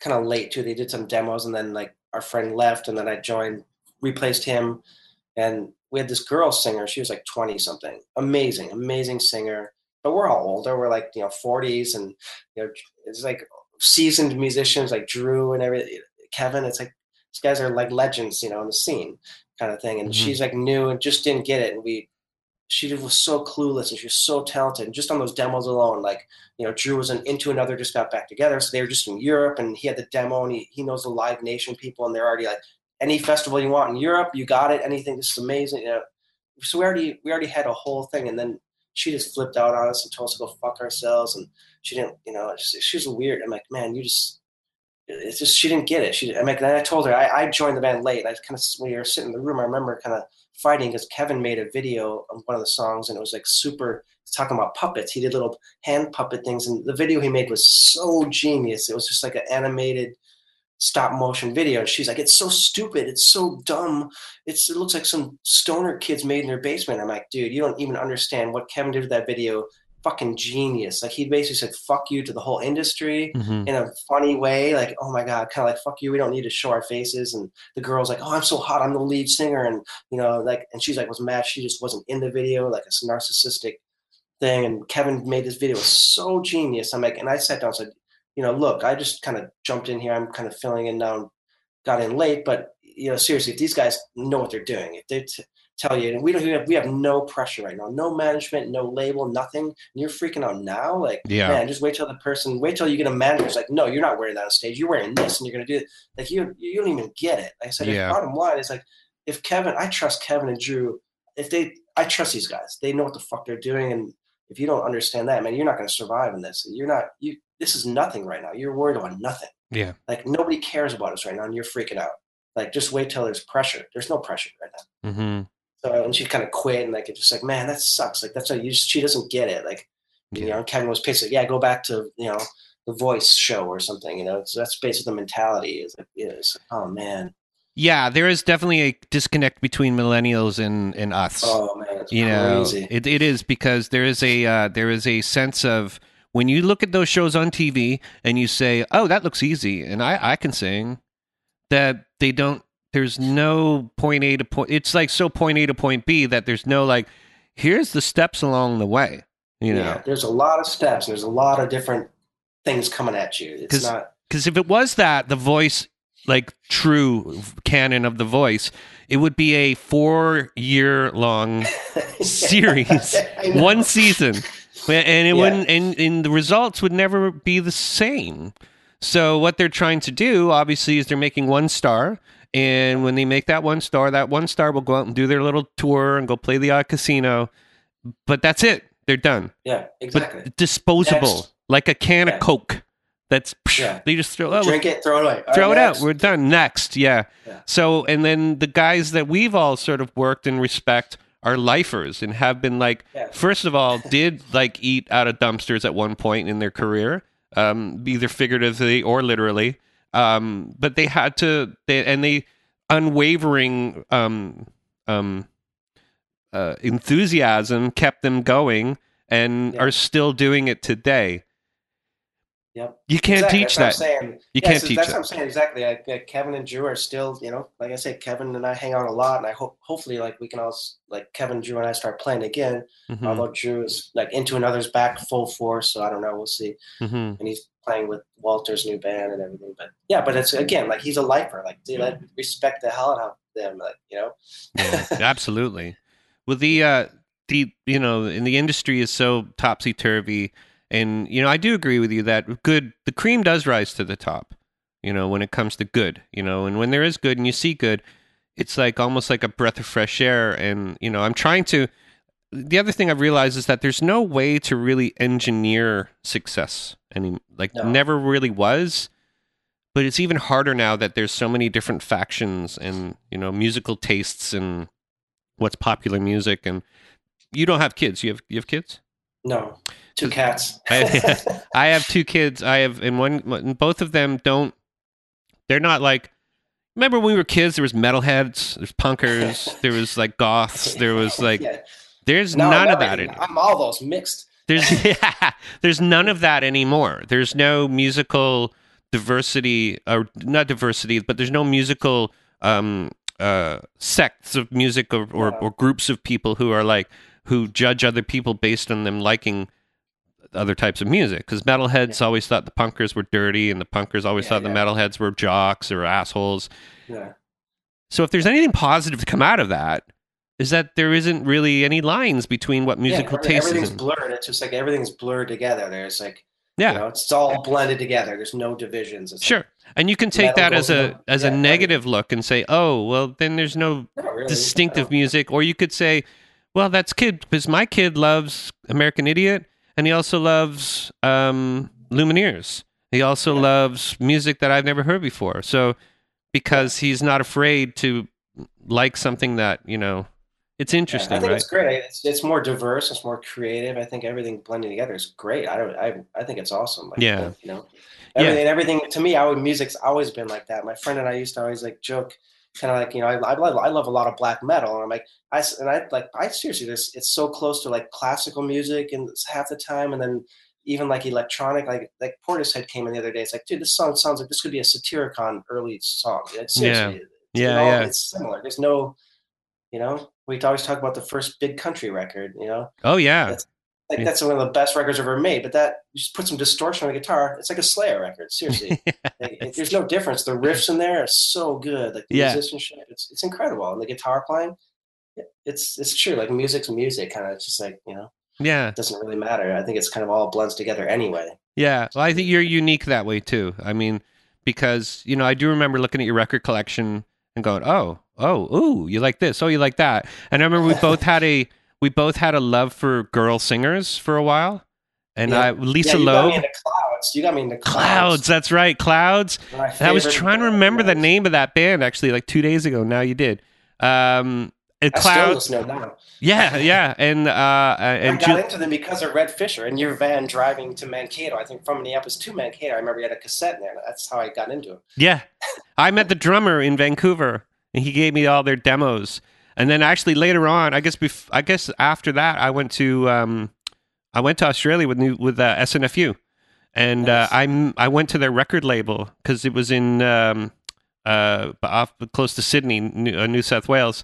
S2: kind of late too. They did some demos, and then like our friend left, and then I joined, replaced him, and we had this girl singer. She was like twenty something, amazing, amazing singer. But we're all older. We're like you know forties, and you know it's like seasoned musicians like Drew and every Kevin. It's like these guys are like legends, you know, in the scene kind of thing. And
S1: Mhm.
S2: she's like new and just didn't get it. And we, she was so clueless and she was so talented. And just on those demos alone, like, you know, Drew was in, into another, just got back together. So they were just in Europe and he had the demo and he, he knows the Live Nation people and they're already like, any festival you want in Europe, you got it. Anything, this is amazing. You know? So we already, we already had a whole thing. And then she just flipped out on us and told us to go fuck ourselves. And she didn't, you know, she was weird. I'm like, man, you just, it's just she didn't get it. She, I'm like, and I told her I, I joined the band late. I kind of when we were sitting in the room, I remember kind of fighting because Kevin made a video of one of the songs, and it was like super talking about puppets. He did little hand puppet things, and the video he made was so genius. It was just like an animated stop motion video, and she's like, "It's so stupid. It's so dumb. It's it looks like some stoner kids made in their basement." I'm like, "Dude, you don't even understand what Kevin did with that video." Fucking genius! Like he basically said, "Fuck you" to the whole industry
S1: Mhm.
S2: in a funny way, like, oh my God, kind of like, fuck you, we don't need to show our faces. And the girl's like, oh, I'm so hot, I'm the lead singer. And, you know, like, and she's like, was mad, she just wasn't in the video, like a narcissistic thing. And Kevin made this video so genius. I'm like, and I sat down and said, you know, look, I just kind of jumped in here, I'm kind of filling in now. got in late, but you know, seriously, if these guys know what they're doing, if they t- tell you, and we don't we have, we have no pressure right now, no management, no label, nothing. And you're freaking out now, like
S1: Yeah.
S2: man, just wait till the person, wait till you get a manager who's like, no, you're not wearing that on stage, you're wearing this, and you're gonna do it. Like you, you don't even get it. Like I said,
S1: Yeah.
S2: bottom line is like, if Kevin, I trust Kevin and Drew. If they, I trust these guys. They know what the fuck they're doing, and if you don't understand that, man, you're not gonna survive in this. You're not. You. This is nothing right now. You're worried about nothing.
S1: Yeah.
S2: Like nobody cares about us right now, and you're freaking out. Like just wait till there's pressure. There's no pressure right now.
S1: hmm
S2: So and she kind of quit, and like it's just like, man, that sucks. Like that's how you. Just, she doesn't get it. Like you know, Kevin was pissed. Like, yeah, go back to you know the Voice show or something. You know, so that's basically the mentality. Is like, is oh man,
S1: Yeah, there is definitely a disconnect between millennials and, and us.
S2: oh man, it's
S1: you know it, it is because there is a uh, there is a sense of when you look at those shows on tv and you say oh that looks easy and i i can sing that they don't there's no point a to point it's like so point a to point b that there's no like here's the steps along the way you know
S2: yeah, there's a lot of steps. There's a lot of different things coming at you. It's
S1: 'Cause-
S2: not.
S1: because if it was that the voice like true canon of the voice it would be a four year long series one season and it
S2: Yeah.
S1: wouldn't and, and the results would never be the same so what they're trying to do obviously is they're making one star and when they make that one star that one star will go out and do their little tour and go play the odd casino but that's it they're done
S2: Yeah, exactly.
S1: but disposable
S2: Next.
S1: like a can
S2: Yeah.
S1: of coke that's
S2: Yeah.
S1: they just throw oh,
S2: Drink it, throw it away.
S1: Throw it
S2: next.
S1: out. We're done. Next, yeah.
S2: Yeah.
S1: So, and then the guys that we've all sort of worked and respect are lifers and have been like,
S2: Yeah.
S1: first of all, did like eat out of dumpsters at one point in their career, um, either figuratively or literally. Um, but they had to, they, and they unwavering um, um, uh, enthusiasm kept them going and
S2: Yeah.
S1: are still doing it today.
S2: Yep.
S1: You can't
S2: Exactly,
S1: teach
S2: that's
S1: that.
S2: what I'm saying.
S1: You
S2: Yeah,
S1: can't
S2: so
S1: teach
S2: That's what I'm saying. Exactly. Like, like Kevin and Drew are still, you know, like I said, Kevin and I hang out a lot, and I hope, hopefully, like we can all, like Kevin, Drew, and I start playing again.
S1: Mhm,
S2: Although Drew is like into another's back full force, so I don't know. We'll see.
S1: mhm.
S2: And he's playing with Walter's new band and everything. But yeah, but it's again like he's a lifer. Like, dude, I respect the hell out of them. Like, you know.
S1: Yeah, absolutely. Well, the uh, the you know, in the industry is so topsy turvy, and you know, I do agree with you that good the cream does rise to the top. You know, when it comes to good, you know, and when there is good and you see good, it's like almost like a breath of fresh air. And you know, I'm trying to. The other thing I've realized is that there's no way to really engineer success, any like
S2: No.
S1: never really was. But it's even harder now that there's so many different factions and you know musical tastes and what's popular music and you don't have kids you have you have kids
S2: No, two cats.
S1: I- i have two kids i have and one and both of them don't they're not like remember when we were kids there was metalheads there's punkers there was like goths there was like
S2: Yeah.
S1: there's
S2: No,
S1: none of that anymore
S2: I'm all those mixed.
S1: there's yeah, there's none of that anymore there's no musical diversity or not diversity but there's no musical um uh sects of music or or, or groups of people who are like who judge other people based on them liking other types of music because metalheads always thought the punkers were dirty and the punkers always
S2: Yeah,
S1: thought the metalheads were jocks or assholes
S2: Yeah.
S1: so if there's anything positive to come out of that is that there isn't really any lines between what musical
S2: yeah,
S1: tastes
S2: everything's
S1: and,
S2: blurred. It's just like everything's blurred together. There's like
S1: yeah
S2: you know, it's all blended together. There's no divisions. It's
S1: Sure. And you can take that as a as a
S2: yeah,
S1: negative look and say, "Oh, well, then there's no
S2: like, not really.
S1: distinctive
S2: uh,
S1: music." Or you could say, "Well, that's kid because my kid loves American Idiot and he also loves um Lumineers. He also
S2: Yeah.
S1: loves music that I've never heard before." So because he's not afraid to like something that, you know, it's
S2: Yeah,
S1: interesting,
S2: I think
S1: right?
S2: it's great. It's, it's more diverse. It's more creative. I think everything blending together is great. I don't. I, I think it's awesome. Like,
S1: Yeah.
S2: You know,
S1: Yeah.
S2: everything. Everything to me, I would music's always been like that. My friend and I used to always like joke, kind of like you know, I, I love I love a lot of black metal, and I'm like I and I like I seriously this it's so close to like classical music and it's half the time, and then even like electronic, like like Portishead came in the other day. It's like, dude, this song sounds like this could be a Satyricon early song. It's seriously, it's,
S1: Yeah,
S2: all-
S1: yeah.
S2: it's similar. There's no, you know, we always talk about the first big country record. You know,
S1: Oh yeah.
S2: That's- Like
S1: Yeah.
S2: that's one of the best records ever made. But that you just put some distortion on the guitar. It's like a Slayer record. Seriously, Like, it- there's no difference. The riffs in there are so good. Like the
S1: Yeah.
S2: musicianship, it's it's incredible. And the guitar playing, it's it's true. Like music's music. Kind of it's just like you know,
S1: yeah.
S2: it doesn't really matter. I think it's kind of all blends together anyway.
S1: Yeah, well, I think you're unique that way too. I mean, because you know, I do remember looking at your record collection and going, "Oh, oh, ooh, you like this? Oh, you like that?" And I remember we both had a we both had a love for girl singers for a while, and
S2: Yeah.
S1: I Lisa
S2: yeah, you got me
S1: Loeb,
S2: into clouds. You got me into
S1: Clouds.
S2: clouds.
S1: That's right, Clouds. I was trying to remember the name of that band actually, like two days ago. Now you did. Um, and
S2: I
S1: Clouds.
S2: listen to them now.
S1: Yeah, yeah, and uh, uh, and
S2: I got
S1: Ju-
S2: into them because of Red Fisher and your van driving to Mankato. I think from Minneapolis to Mankato. I remember you had a cassette in there. That's how I got into it.
S1: Yeah. I met the drummer in Vancouver and he gave me all their demos. And then actually later on, I guess bef- I guess after that I went to um I went to Australia with new with uh, SNFU. And uh, I'm I went to their record label cuz it was in um uh off close to Sydney, New, uh, New South Wales.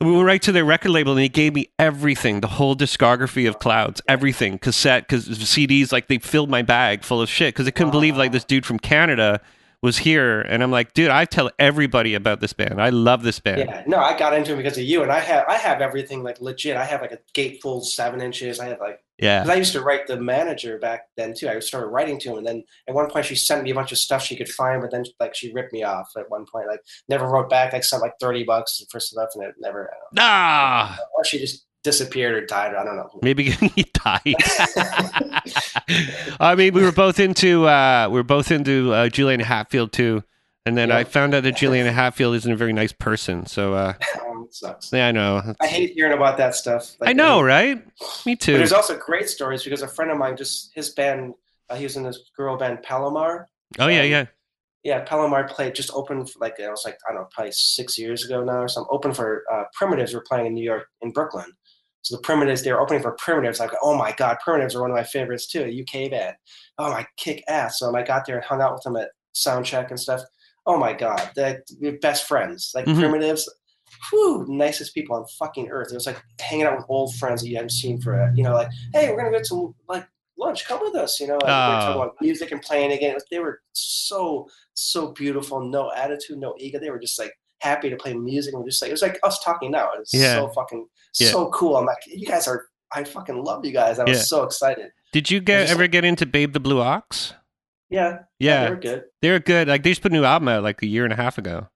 S1: And we went right to their record label and he gave me everything, the whole discography of Clouds, everything, cassette, cause CDs, like they filled my bag full of shit because they couldn't believe like this dude from Canada was here. And I'm like, dude, I tell everybody about this band. I love this band.
S2: Yeah, no, I got into it because of you, and I have I have everything like legit. I have like a gatefold seven inches. I have like
S1: Yeah.
S2: because I used to write the manager back then too. I started writing to him, and then at one point she sent me a bunch of stuff she could find, but then like she ripped me off at one point. Like never wrote back. Like sent like thirty bucks for stuff, and it never. I.
S1: Ah,
S2: Or she just disappeared or died. I don't know.
S1: maybe he died. I mean, we were both into uh, we were both into uh, Juliana Hatfield too, and then
S2: Yeah.
S1: I found out that Juliana Hatfield isn't a very nice person. So uh,
S2: Um, sucks.
S1: yeah, I know.
S2: I hate hearing about that stuff. Like,
S1: I know, right? Me
S2: But
S1: too.
S2: there's also great stories because a friend of mine just his band. Uh, he was in this girl band Palomar.
S1: Oh yeah,
S2: um,
S1: yeah.
S2: Yeah, Palomar played just opened for, like it was like I don't know, probably six years ago now or something. Open for uh, Primitives. Were playing in New York in Brooklyn. So the Primitives, they were opening for Primitives. Like, oh my god, Primitives are one of my favorites too. A UK band. Oh my kick ass. So I got there and hung out with them at soundcheck and stuff. Oh my god, they're, best friends. Like
S1: Mhm.
S2: Primitives. Whew, nicest people on fucking earth. It was like hanging out with old friends that you hadn't seen for, a, you know, like, hey, we're gonna get some like lunch. Come with us. You know, like, we were talking
S1: Oh.
S2: about music and playing again. They were so so beautiful. No attitude, no ego. They were just like happy to play music and just like it was like us talking now. It was
S1: Yeah.
S2: so fucking
S1: Yeah.
S2: so cool. I'm like, you guys are. I fucking love you guys. I was
S1: Yeah.
S2: so excited.
S1: Did you get ever
S2: like-
S1: get into Babe the Blue Ox?
S2: Yeah,
S1: Yeah,
S2: they were good.
S1: they're good. Like they just put a new album out like a year and a half ago.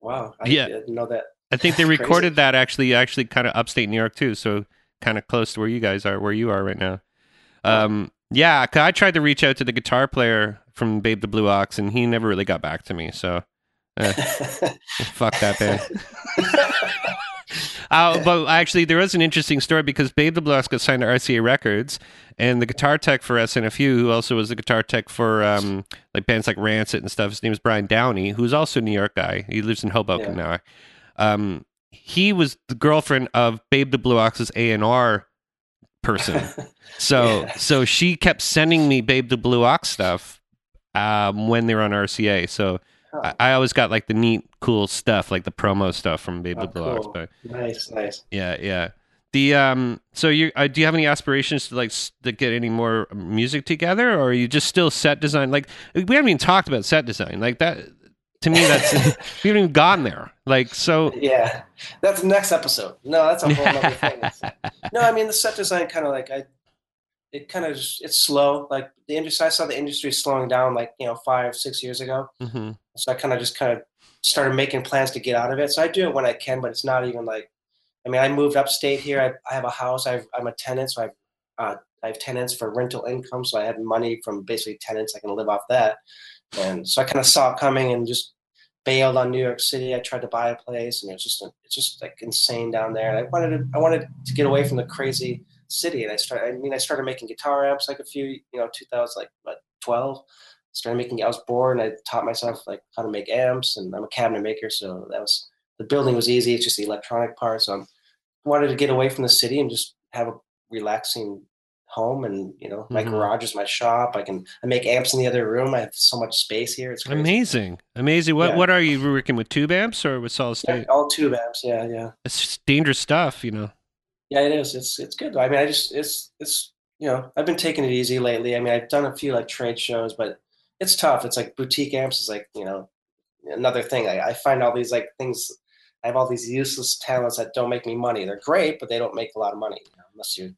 S2: Wow, I
S1: Yeah.
S2: didn't know that.
S1: I think they recorded that actually, actually kind of upstate New York too, so kind of close to where you guys are, where you are right now. Um, yeah, 'cause I tried to reach out to the guitar player from Babe the Blue Ox, and he never really got back to me. So fuck that band. Uh, but actually, there was an interesting story because Babe the Blue Ox got signed to RCA Records, and the guitar tech for SNFU, who also was the guitar tech for um, like bands like Rancid and stuff, his name is Brian Downey, who's also a New York guy. He lives in Hoboken now. Um, he was the girlfriend of Babe the Blue Ox's A and R person. So
S2: Yeah.
S1: so she kept sending me Babe the Blue Ox stuff um, when they were on RCA. So. I, I always got like the neat, cool stuff, like the promo stuff from Babe the
S2: Oh,
S1: Ox.
S2: cool.
S1: But
S2: nice, nice.
S1: yeah, yeah. The um. So you uh, do you have any aspirations to like s- to get any more music together, or are you just still set design? Like we haven't even talked about set design. Like that to me, that's we haven't even gotten there. Like so.
S2: Yeah, that's the next episode. No, that's a whole other thing. No, I mean the set design kind of like I, it kind of it's slow. Like the industry, I saw the industry slowing down like you know five six years ago.
S1: hmm
S2: So I kind of just kind of started making plans to get out of it. So I do it when I can, but it's not even like. I mean, I moved upstate here. I, I have a house. I've, I'm a tenant, so I have uh, I have tenants for rental income. So I have money from basically tenants. I can live off that. And so I kind of saw it coming and just bailed on New York City. I tried to buy a place, and it's just it's just like insane down there. And I wanted to I wanted to get away from the crazy city. And I started. I mean, I started making guitar amps like a few you know 2000 like what 12 started making I was bored and I taught myself like how to make amps and I'm a cabinet maker so that was the building was easy it's just the electronic part so I'm, wanted to get away from the city and just have a relaxing home and you know my
S1: Mhm.
S2: garage is my shop I can I make amps in the other room I have so much space here it's crazy.
S1: Amazing, amazing. What
S2: Yeah.
S1: what are you working with? Tube amps or with solid
S2: Yeah,
S1: state?
S2: all tube amps yeah yeah
S1: It's dangerous stuff, you know.
S2: Yeah, it is. It's it's good. I mean, I just it's it's you know I've been taking it easy lately. I mean, I've done a few like trade shows, but it's tough. It's like boutique amps is like you know another thing. I, I find all these like things. I have all these useless talents that don't make me money. They're great, but they don't make a lot of money you know, unless you.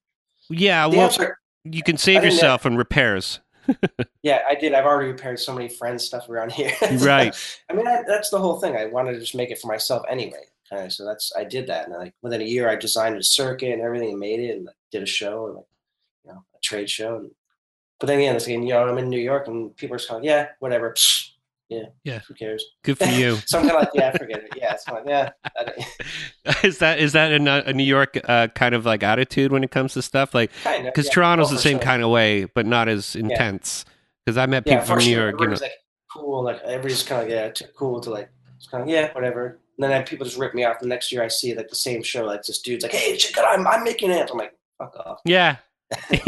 S1: Yeah, well,
S2: are-
S1: you can save yourself on repairs.
S2: yeah, I did. I've already repaired so many friends' stuff around here.
S1: Right.
S2: I mean, I, that's the whole thing. I wanted to just make it for myself anyway. Of. So that's I did that, and like within a year, I designed a circuit and everything, and made it, and like, did a show, and like you know, a trade show. And, but then again, it's like, you know, I'm in New York, and people are just kind of yeah, whatever. Psh, yeah,
S1: Yeah.
S2: Who cares?
S1: Good for you.
S2: So I'm kind of like, yeah, forget it. Yeah, it's fine. Yeah,
S1: is that is that a, a New York uh, kind of like attitude when it comes to stuff like
S2: kind of.
S1: because
S2: yeah.
S1: Toronto's
S2: Oh,
S1: the same
S2: sure.
S1: kind of way, but not as intense. Because I met people
S2: Yeah,
S1: from New
S2: sure.
S1: York, you know.
S2: Like cool, like everybody's kind of yeah, too cool to like, it's kind of yeah, whatever. And then I- people just rip me off. The next year, I see like the same show, like this dude's like, "Hey, check it out, I'm, I'm making it." I'm like, "Fuck off!"
S1: Yeah.
S2: I'm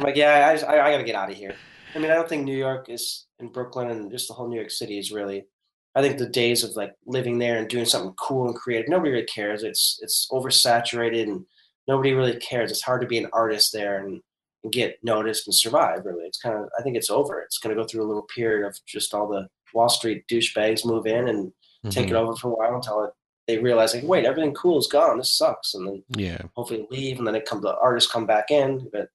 S2: like, "Yeah, I, just, I, I gotta get out of here." I mean, I don't think New York is in Brooklyn and just the whole New York City is really. I think the days of like living there and doing something cool and creative, nobody really cares. It's it's oversaturated and nobody really cares. It's hard to be an artist there and, and get noticed and survive. Really, it's kind of. I think it's over. It's going to go through a little period of just all the Wall Street douchebags move in and take
S1: Mhm.
S2: it over for a while until it, they realize like, wait, everything cool is gone. This sucks, and then
S1: Yeah.
S2: hopefully leave, and then it come the artists come back in. But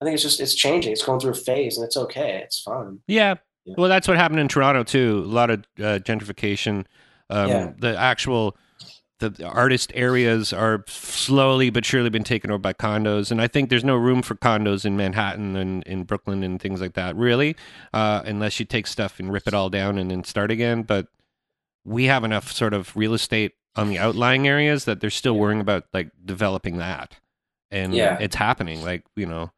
S2: I think it's just it's changing. It's going through a phase, and it's okay. It's fine.
S1: Yeah.
S2: Yeah.
S1: Well, that's what happened in Toronto too. A lot of uh, gentrification. Um,
S2: Yeah.
S1: The actual the the artist areas are slowly but surely been taken over by condos, and I think there's no room for condos in Manhattan and in Brooklyn and things like that, really, uh, unless you take stuff and rip it all down and then start again. But we have enough sort of real estate on the outlying areas that they're still worrying about like developing that, and
S2: Yeah.
S1: it's happening. Like you know,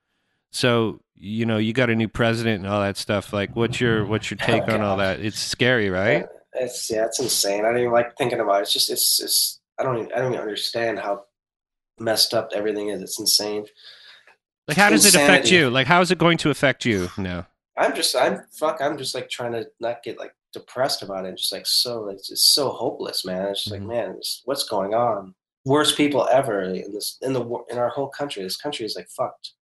S1: so you know, you got a new president and all that stuff. Like, what's your what's your
S2: Oh,
S1: take on all that? It's scary, right?
S2: It's yeah, it's insane. I don't even like thinking about it. It's just it's it's I don't even, I don't even understand how messed up everything is. It's insane.
S1: Like, how does it affect you? Like, how is it going to affect you now?
S2: I'm just I'm fuck. I'm just like trying to not get like depressed about it. and Just like so it's just so hopeless, man. It's just
S1: Mhm.
S2: like man, what's going on? Worst people ever in this in the in our whole country. This country is like fucked.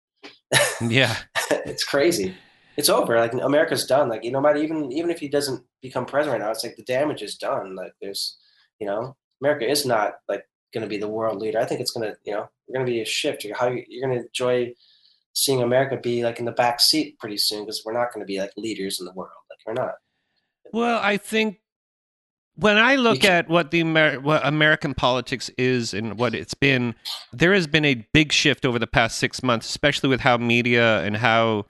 S1: Yeah,
S2: it's crazy. It's over. Like America's done. Like you know, might even even if he doesn't become president right now, it's like the damage is done. Like there's, you know, America is not like going to be the world leader. I think it's going to, you know, we're going to be a shift. You're, how you, you're going to enjoy seeing America be like in the back seat pretty soon because we're not going to be like leaders in the world. Like we're not.
S1: Well, I think when I look at what the Amer- what American politics is and what it's been, there has been a big shift over the past six months, especially with how media and how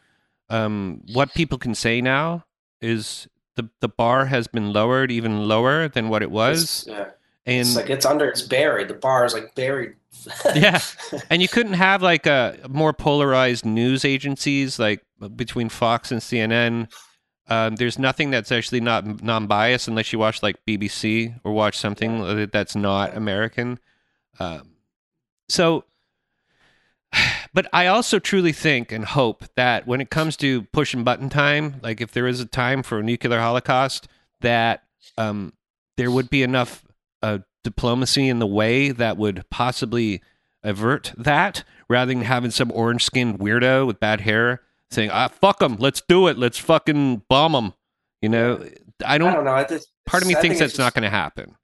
S1: um, what people can say now is the the bar has been lowered even lower than what it was,
S2: It's, yeah.
S1: and
S2: it's like it's under. It's buried. The bar is like buried.
S1: Yeah. and you couldn't have like a more polarized news agencies like between Fox and CNN. Um, there's nothing that's actually not non-biased unless you watch like BBC or watch something that's not American. Um, so, but I also truly think and hope that when it comes to push and button time, like if there is a time for a nuclear holocaust, that um, there would be enough uh, diplomacy in the way that would possibly avert that, rather than having some orange-skinned weirdo with bad hair saying, "Ah, fuck them, let's do it, let's fucking bomb them." You know, I don't.
S2: I
S1: don't
S2: know. I just,
S1: part of me
S2: I
S1: thinks
S2: think
S1: that's not going to happen.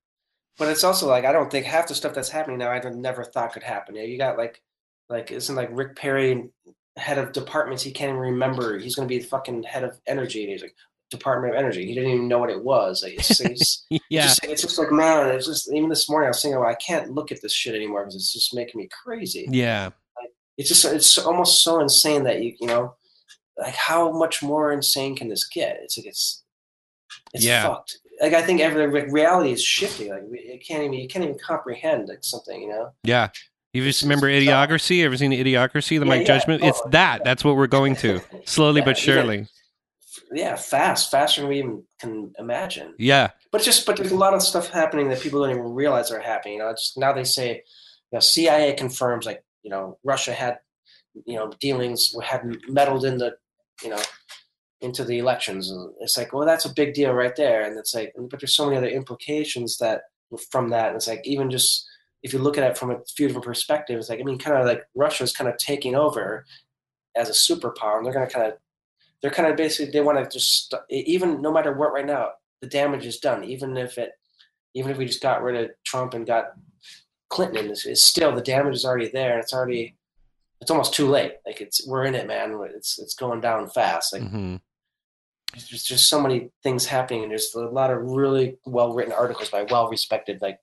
S2: But it's also like I don't think half the stuff that's happening now I never thought could happen. You, know, you got like like isn't like Rick Perry head of departments he can't even remember. He's going to be the fucking head of energy, and he's like Department of Energy. He didn't even know what it was. Like it's, it's,
S1: Yeah,
S2: just, it's just like man. It's just even this morning I was thinking, well, I can't look at this shit anymore because it's just making me crazy.
S1: yeah,
S2: It's just it's almost so insane that you you know like how much more insane can this get? It's like it's it's
S1: Yeah.
S2: fucked. Like I think every like, reality is shifting. Like we- it can't even you can't even comprehend like something. You know.
S1: yeah. You just remember Idiocracy? Ever seen Idiocracy? The
S2: Yeah,
S1: Mike
S2: yeah.
S1: Judgment?
S2: Oh,
S1: it's that.
S2: yeah.
S1: That's what we're going to slowly but surely.
S2: Yeah, fast, faster than we even can imagine.
S1: Yeah,
S2: But just but there's a lot of stuff happening that people don't even realize are happening. You know, it's now they say, you know, CIA confirms like you know Russia had, you know, dealings had meddled in the, you know, into the elections. And it's like, well, that's a big deal right there. And it's like, but there's so many other implications that from that. And it's like even just if you look at it from a few different perspectives, like I mean, kind of like Russia's kind of taking over as a superpower, and they're going to kind of they're kind of basically they want to just even no matter what right now the damage is done even if it even if we just got rid of Trump and got Clinton it's, it's still the damage is already there and it's already it's almost too late. Like it's we're in it man. It's it's going down fast. Like
S1: hmm
S2: there's just so many things happening and there's a lot of really well written articles by well respected like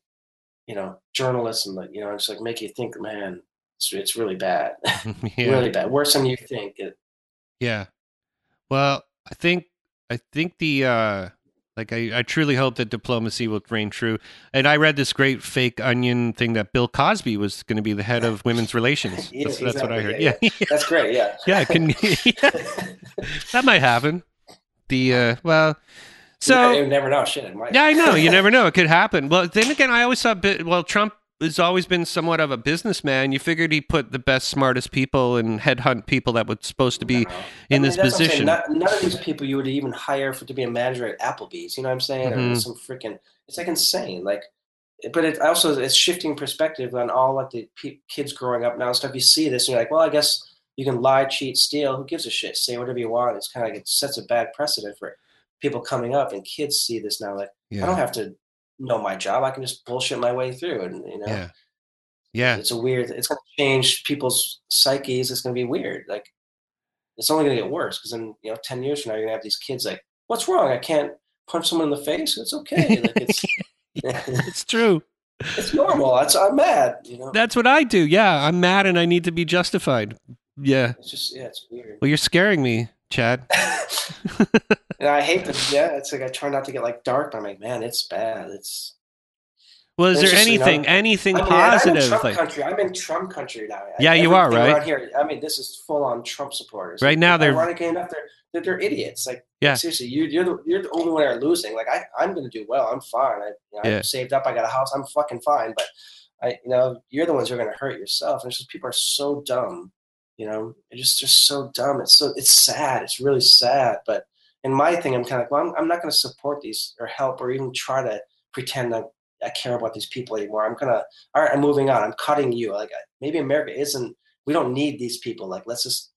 S2: you know journalists and like you know it's like make you think man it's, it's really bad.
S1: Yeah.
S2: really bad. Worse than you think. It,
S1: Yeah. Well, I think I think the uh like I, I truly hope that diplomacy will reign true. And I read this great fake onion thing that Bill Cosby was going to be the head of women's relations.
S2: Yeah,
S1: that's, that's what I heard.
S2: exactly.
S1: Yeah.
S2: Yeah, that's great yeah
S1: Yeah, can that might happen. The uh well so
S2: you never know shit it might
S1: yeah, I know. You never know. It could happen. Well, then again, I always thought, well, Trump has always been somewhat of a businessman. You figured he put the best, smartest people and headhunt people that were supposed to be
S2: No.
S1: in
S2: I mean,
S1: this
S2: that's what I'm saying.
S1: position.
S2: Not- none of these people you would even hire for to be a manager at Applebee's. You know what I'm saying? Or
S1: Mhm.
S2: some freaking. It's like insane. Like, but it also it's shifting perspective on all like the pe- kids growing up now and stuff. You see this and you're like, well, I guess you can lie, cheat, steal. Who gives a shit? Say whatever you want. It's kind of like it sets a bad precedent for people coming up, and kids see this now. Like, I don't have to know my job. I can just bullshit my way through, and you know.
S1: Yeah. Yeah.
S2: it's a weird it's going to change people's psyches it's going to be weird like it's only going to get worse because in you know 10 years from now you're going to have these kids like what's wrong i can't punch someone in the face it's okay like it's
S1: It's true.
S2: it's normal that's i'm mad you know
S1: That's what I do. Yeah, I'm mad and I need to be justified. Yeah.
S2: it's just yeah it's weird
S1: Well, you're scaring me, Chad.
S2: and i hate that yeah it's like i try not to get like dark but i'm like man it's bad it's
S1: Well, is there anything, anything
S2: I mean, I'm in
S1: positive?
S2: Trump
S1: Like,
S2: country. I'm in Trump country now.
S1: Yeah, you are, right?
S2: Here, I mean, this is full on Trump supporters.
S1: Right now, they're-
S2: ironically enough, they're they're, they're idiots. Like,
S1: Yeah.
S2: seriously, you, you're the you're the only one that are losing. Like, I I'm gonna do well. I'm fine. I you know,
S1: Yeah.
S2: I'm saved up. I got a house. I'm fucking fine. But I, you know, you're the ones who are gonna hurt yourself. And it's just people are so dumb. You know, they're just just so dumb. It's so it's sad. It's really sad. But in my thing, I'm kind of like, well, I'm, I'm not gonna support these or help or even try to pretend that I care about these people anymore. I'm gonna all right, I'm moving on. I'm cutting you. Like maybe America isn't. We don't need these people. Like let's just.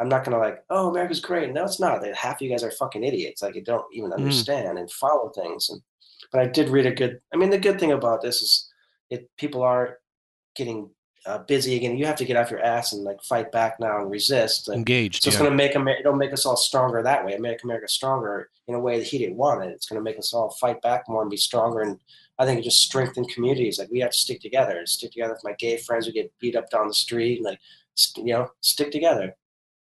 S2: I'm not gonna like. Oh, America's great. No, it's not. Half of you guys are fucking idiots. Like you don't even hmm. understand and follow things. And but I did read a good. I mean, the good thing about this is, it people are getting uh, busy again. You have to get off your ass and like fight back now and resist. Like,
S1: engaged.
S2: so it's
S1: yeah.
S2: going to make America, it'll make us all stronger that way. Make America stronger in a way that he didn't want it. It's going to make us all fight back more and be stronger. And I think it just strengthen communities. Like we have to stick together. Stick together with my gay friends who get beat up down the street. And like, you know, stick together.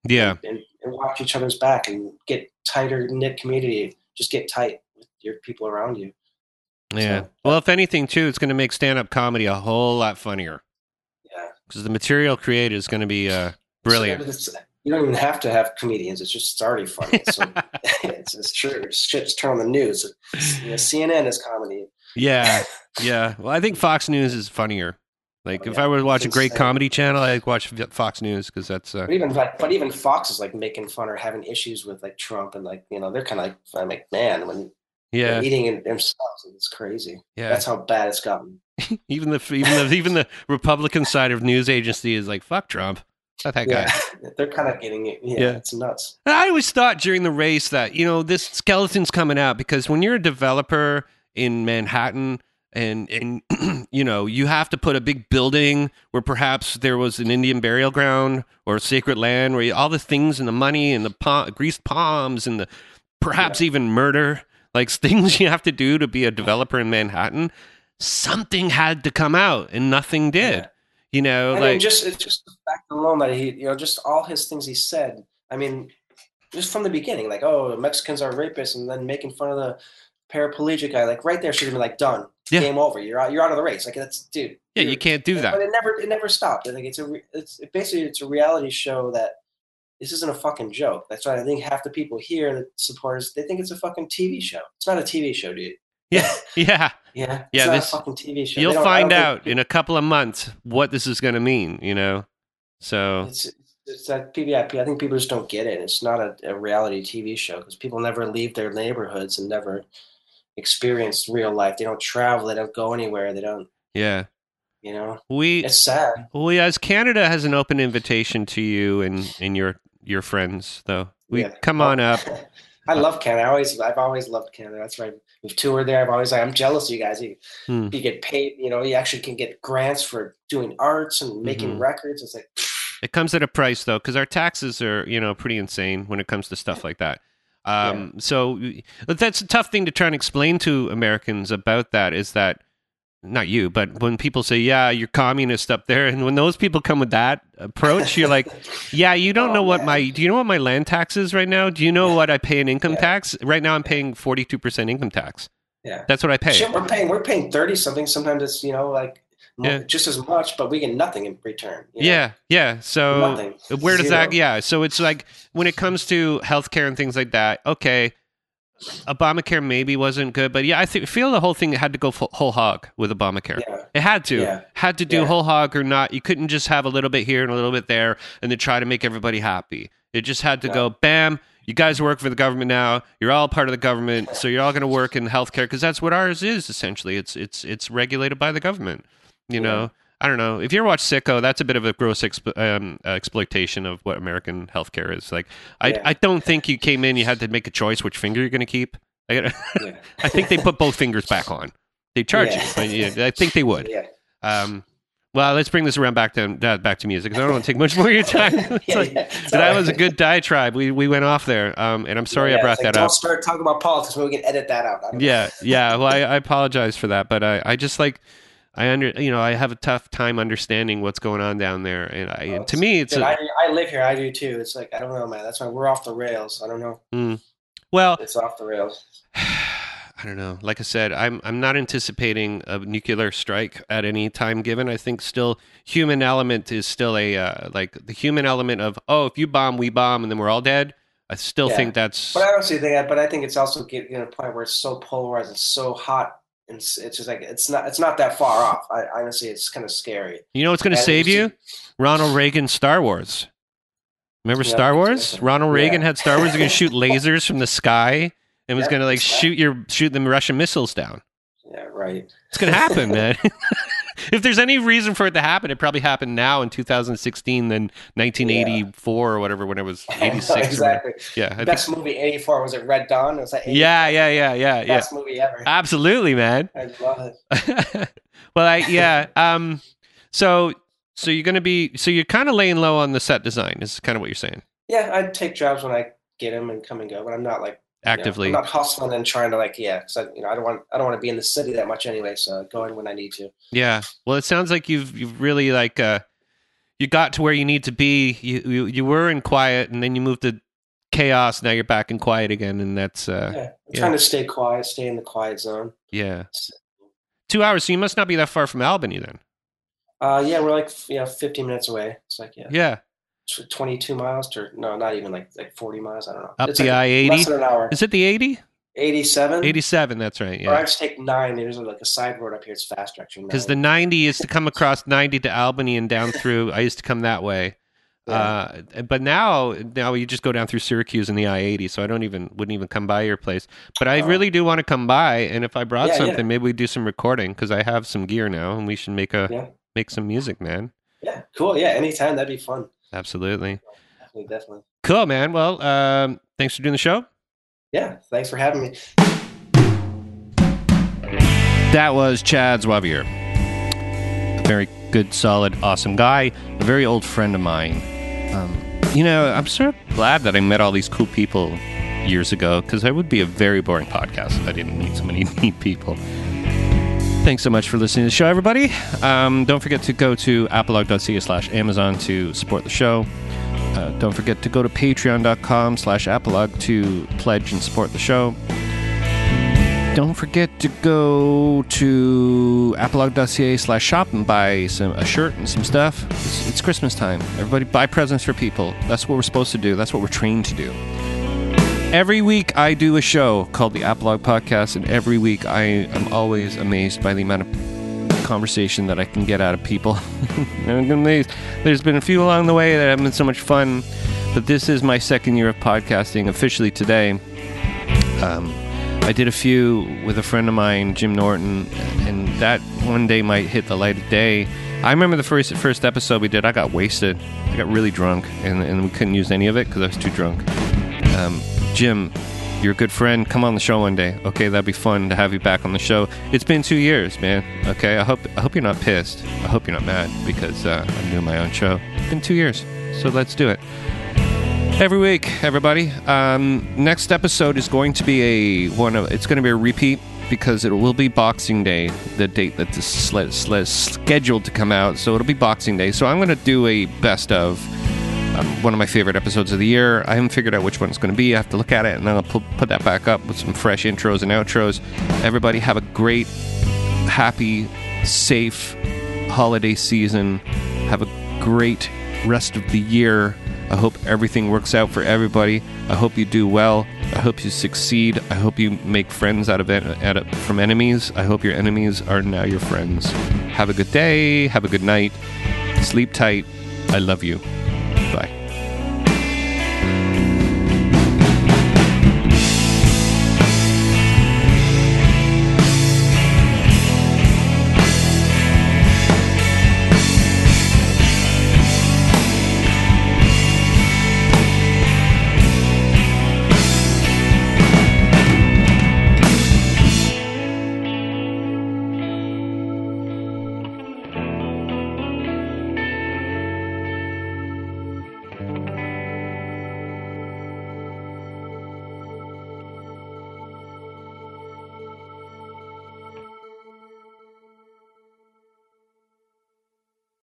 S1: yeah.
S2: And, and watch each other's back and get tighter knit community. Just get tight with your people around you.
S1: Yeah.
S2: So-
S1: Well, if anything, too, it's going to make stand-up comedy a whole lot funnier. Because the material created is going to be uh, brilliant.
S2: You don't even have to have comedians. It's just it's already funny. So it's, it's true. Shit's turn on the news. You know, CNN is comedy.
S1: Yeah, yeah. Well, I think Fox News is funnier. Like,
S2: Oh,
S1: if
S2: yeah.
S1: I were to watch a great comedy channel, I'd watch Fox News because that's uh,
S2: But even but even Fox is like making fun or having issues with like Trump and like you know they're kind of like I'm like man when
S1: yeah,
S2: they're eating it themselves it's crazy.
S1: yeah.
S2: That's how bad it's gotten.
S1: even the even the even the Republican side of news agency is like, fuck Trump. Fuck that guy.
S2: Yeah, they're kind of getting it. Yeah,
S1: Yeah.
S2: it's nuts.
S1: I always thought during the race that, you know, this skeleton's coming out because when you're a developer in Manhattan and, and you know, you have to put a big building where perhaps there was an Indian burial ground or sacred land where you, all the things and the money and the palm, greased palms and the perhaps even murder, like things you have to do to be a developer in Manhattan, something had to come out and nothing did.
S2: Yeah.
S1: You know, like
S2: just it's just the fact alone that he, you know, just all his things he said. I mean, just from the beginning, like, oh, Mexicans are rapists, and then making fun of the paraplegic guy, like right there should have been like done,
S1: Yeah.
S2: game over. You're out, you're out of the race. Like that's dude.
S1: yeah, you can't do that.
S2: But it never, it never stopped. I think it's a, it's it basically it's a reality show that this isn't a fucking joke. That's why I think half the people here, the supporters, they think it's a fucking TV show. It's not a TV show, dude.
S1: Yeah, yeah.
S2: Yeah, it's
S1: Yeah,
S2: not
S1: this-
S2: a fucking TV show.
S1: You'll find
S2: don't think
S1: out in a couple of months what this is going to mean, you know? So,
S2: It's, it's that PVIP. I think people just don't get it. It's not a, a reality TV show because people never leave their neighborhoods and never experience real life. They don't travel. They don't go anywhere. They don't.
S1: yeah.
S2: You know,
S1: We
S2: it's sad.
S1: we as Canada has an open invitation to you and and your your friends though. We
S2: Yeah.
S1: come on up.
S2: I love Canada. I always, I've always loved Canada. That's right. We've toured there. I've always, like, I'm jealous of you guys. You,
S1: Hmm.
S2: you get paid. You know, you actually can get grants for doing arts and making
S1: Mhm.
S2: records. It's like,
S1: It comes at a price though, because our taxes are you know pretty insane when it comes to stuff like that. Um, So that's a tough thing to try and explain to Americans about that. Is that not you, but when people say, "Yeah, you're communist up there," and when those people come with that approach, you're like, "Yeah, you don't
S2: Oh,
S1: know what
S2: man.
S1: my do you know what my land tax is right now? Do you know what I pay in income
S2: Yeah.
S1: tax right now? I'm paying forty two percent income tax.
S2: yeah.
S1: That's what I pay.
S2: Shit, we're paying, we're paying 30 something. Sometimes it's, you know, like
S1: Yeah.
S2: just as much, but we get nothing in return. you know?
S1: Yeah, yeah. So
S2: Nothing.
S1: where does that? Yeah. So it's like when it comes to healthcare and things like that. Okay, Obamacare maybe wasn't good, but yeah, I th- feel the whole thing had to go full, whole hog with Obamacare.
S2: Yeah.
S1: It had to,
S2: Yeah.
S1: had to do
S2: Yeah.
S1: whole hog or not. You couldn't just have a little bit here and a little bit there and then try to make everybody happy. It just had to go, bam. You guys work for the government now. You're all part of the government, so you're all going to work in healthcare because that's what ours is essentially. It's it's it's regulated by the government. You know, I don't know if you ever watch Sicko. That's a bit of a gross exp- um, uh, exploitation of what American healthcare is. Like, I
S2: Yeah.
S1: I don't think you came in. You had to make a choice which finger you're going to keep. I,
S2: Yeah.
S1: I think they put both fingers back on. They charge
S2: Yeah.
S1: you. Yeah, I think they would.
S2: Yeah.
S1: Um, well, let's bring this around back to uh, back to music because I don't want to take much more of your time.
S2: Yeah,
S1: like-
S2: yeah.
S1: That was a good diatribe. We we went off there, um, and I'm sorry
S2: Yeah,
S1: I brought
S2: like,
S1: that
S2: don't
S1: up.
S2: start talking about politics. We can edit that out. I don't know.
S1: Yeah, yeah. Well, I, I apologize for that, but I, I just like I under you know I have a tough time understanding what's going on down there, and I
S2: Oh,
S1: and to me it's a,
S2: I, I live here. I do too. It's like I don't know, man. That's why we're off the rails. I don't know.
S1: well
S2: It's off the rails.
S1: I don't know. Like I said, I'm I'm not anticipating a nuclear strike at any time given. I think still human element is still a uh, like the human element of oh if you bomb we bomb and then we're all dead. I still
S2: Yeah.
S1: think that's
S2: But I honestly think that. But I think it's also getting to a point where it's so polarized. It's so hot. And it's, it's just like it's not. It's not that far off. I honestly, it's kind of scary.
S1: you know what's going to save you? Ronald Reagan Star Wars. Remember
S2: Yeah,
S1: Star Wars? Ronald Reagan
S2: Yeah.
S1: had Star Wars. They're going to shoot lasers from the sky and was going to like shoot your shoot them Russian missiles down.
S2: Yeah, right.
S1: It's going to happen, man. if there's any reason for it to happen, it probably happened now in 2016 than 1984 or whatever when it was 86. or whatever.
S2: exactly.
S1: Yeah, I think,
S2: Best movie '84 was it Red Dawn? It was like
S1: yeah, yeah, yeah, yeah, yeah.
S2: best movie ever.
S1: Absolutely, man.
S2: I love it.
S1: well, I yeah. Um. So so you're going to be so you're kind of laying low on the set design. Is kind of what you're saying.
S2: Yeah, I take jobs when I get them and come and go, but I'm not like you know,
S1: Actively.
S2: I'm not hustling and trying to like yeah, because you know I don't want I don't want to be in the city that much anyway. So go in when I need to.
S1: Yeah. Well, it sounds like you've you've really like uh you got to where you need to be. You you, you were in quiet and then you moved to chaos. Now you're back in quiet again, and that's uh
S2: yeah, I'm
S1: yeah.
S2: trying to stay quiet, stay in the quiet zone.
S1: yeah. Two hours. So you must not be that far from Albany then.
S2: Uh, yeah, we're like you know 15 minutes away. It's like yeah,
S1: Yeah.
S2: Tw- 22 miles to no, not even like like 40 miles. I don't know.
S1: Up
S2: it's
S1: the
S2: like
S1: I eighty.
S2: less than an hour.
S1: Is it the eighty?
S2: 87.
S1: Eighty seven. That's right. Yeah.
S2: Or I
S1: Yeah.
S2: just take nine. There's like a side road up here. It's faster actually.
S1: Because the ninety is to come across ninety to Albany and down through. I used to come that way.
S2: Yeah.
S1: Uh, but now, now you just go down through Syracuse and the I eighty, so I don't even wouldn't even come by your place. But I
S2: Oh.
S1: really do want to come by, and if I brought
S2: Yeah, yeah.
S1: something, maybe we do some recording because I have some gear now, and we should make a
S2: Yeah.
S1: make some music, man.
S2: yeah, cool. Yeah, anytime that'd be fun.
S1: Absolutely,
S2: Definitely, definitely.
S1: cool, man. Well, um, thanks for doing the show.
S2: Yeah, thanks for having me.
S1: That was Chad Zwavier. A very good, solid, awesome guy. A very old friend of mine. Um, you know, I'm sort of glad that I met all these cool people years ago because I would be a very boring podcast if I didn't meet so many neat people. Thanks so much for listening to the show, everybody. Um, don't forget to go to apologue.ca slash Amazon to support the show. Uh, don't forget to go to patreon.com slash apologue to pledge and support the show. Don't forget to go to apologue.ca slash shop and buy some a shirt and some stuff. It's, it's Christmas time. Everybody buy presents for people. That's what we're supposed to do. That's what we're trained to do. Every week I do a show called the Apologue Podcast, and every week I am always amazed by the amount of conversation that I can get out of people. I'm amazed. There's been a few along the way that have been so much fun, but this is my second year of podcasting officially today. Um, I did a few with a friend of mine, Jim Norton, and that one day might hit the light of day. I remember the first first episode we did. I got wasted. I got really drunk, and, and we couldn't use any of it because I was too drunk. Um, Jim, you're a good friend. Come on the show one day. Okay, that'd be fun to have you back on the show. It's been two years, man. Okay, I hope I hope you're not pissed. I hope you're not mad because uh, I'm doing my own show. It's been two years, so let's do it. Every week, everybody. Um, next episode is going to be a one of. It's going to be a repeat because it will be Boxing Day, the date that is scheduled to come out. So it'll be Boxing Day. So I'm going to do a best of um, one of my favorite episodes of the year. I haven't figured out which one it's going to be. I have to look at it and then I'll pu- put that back up with some fresh intros and outros. Everybody have a great, happy, safe holiday season. Have a great rest of the year. I hope everything works out for everybody. I hope you do well. I hope you succeed. I hope you make friends out of out of, from enemies. I hope your enemies are now your friends. Have a good day. Have a good night. Sleep tight. I love you. Bye.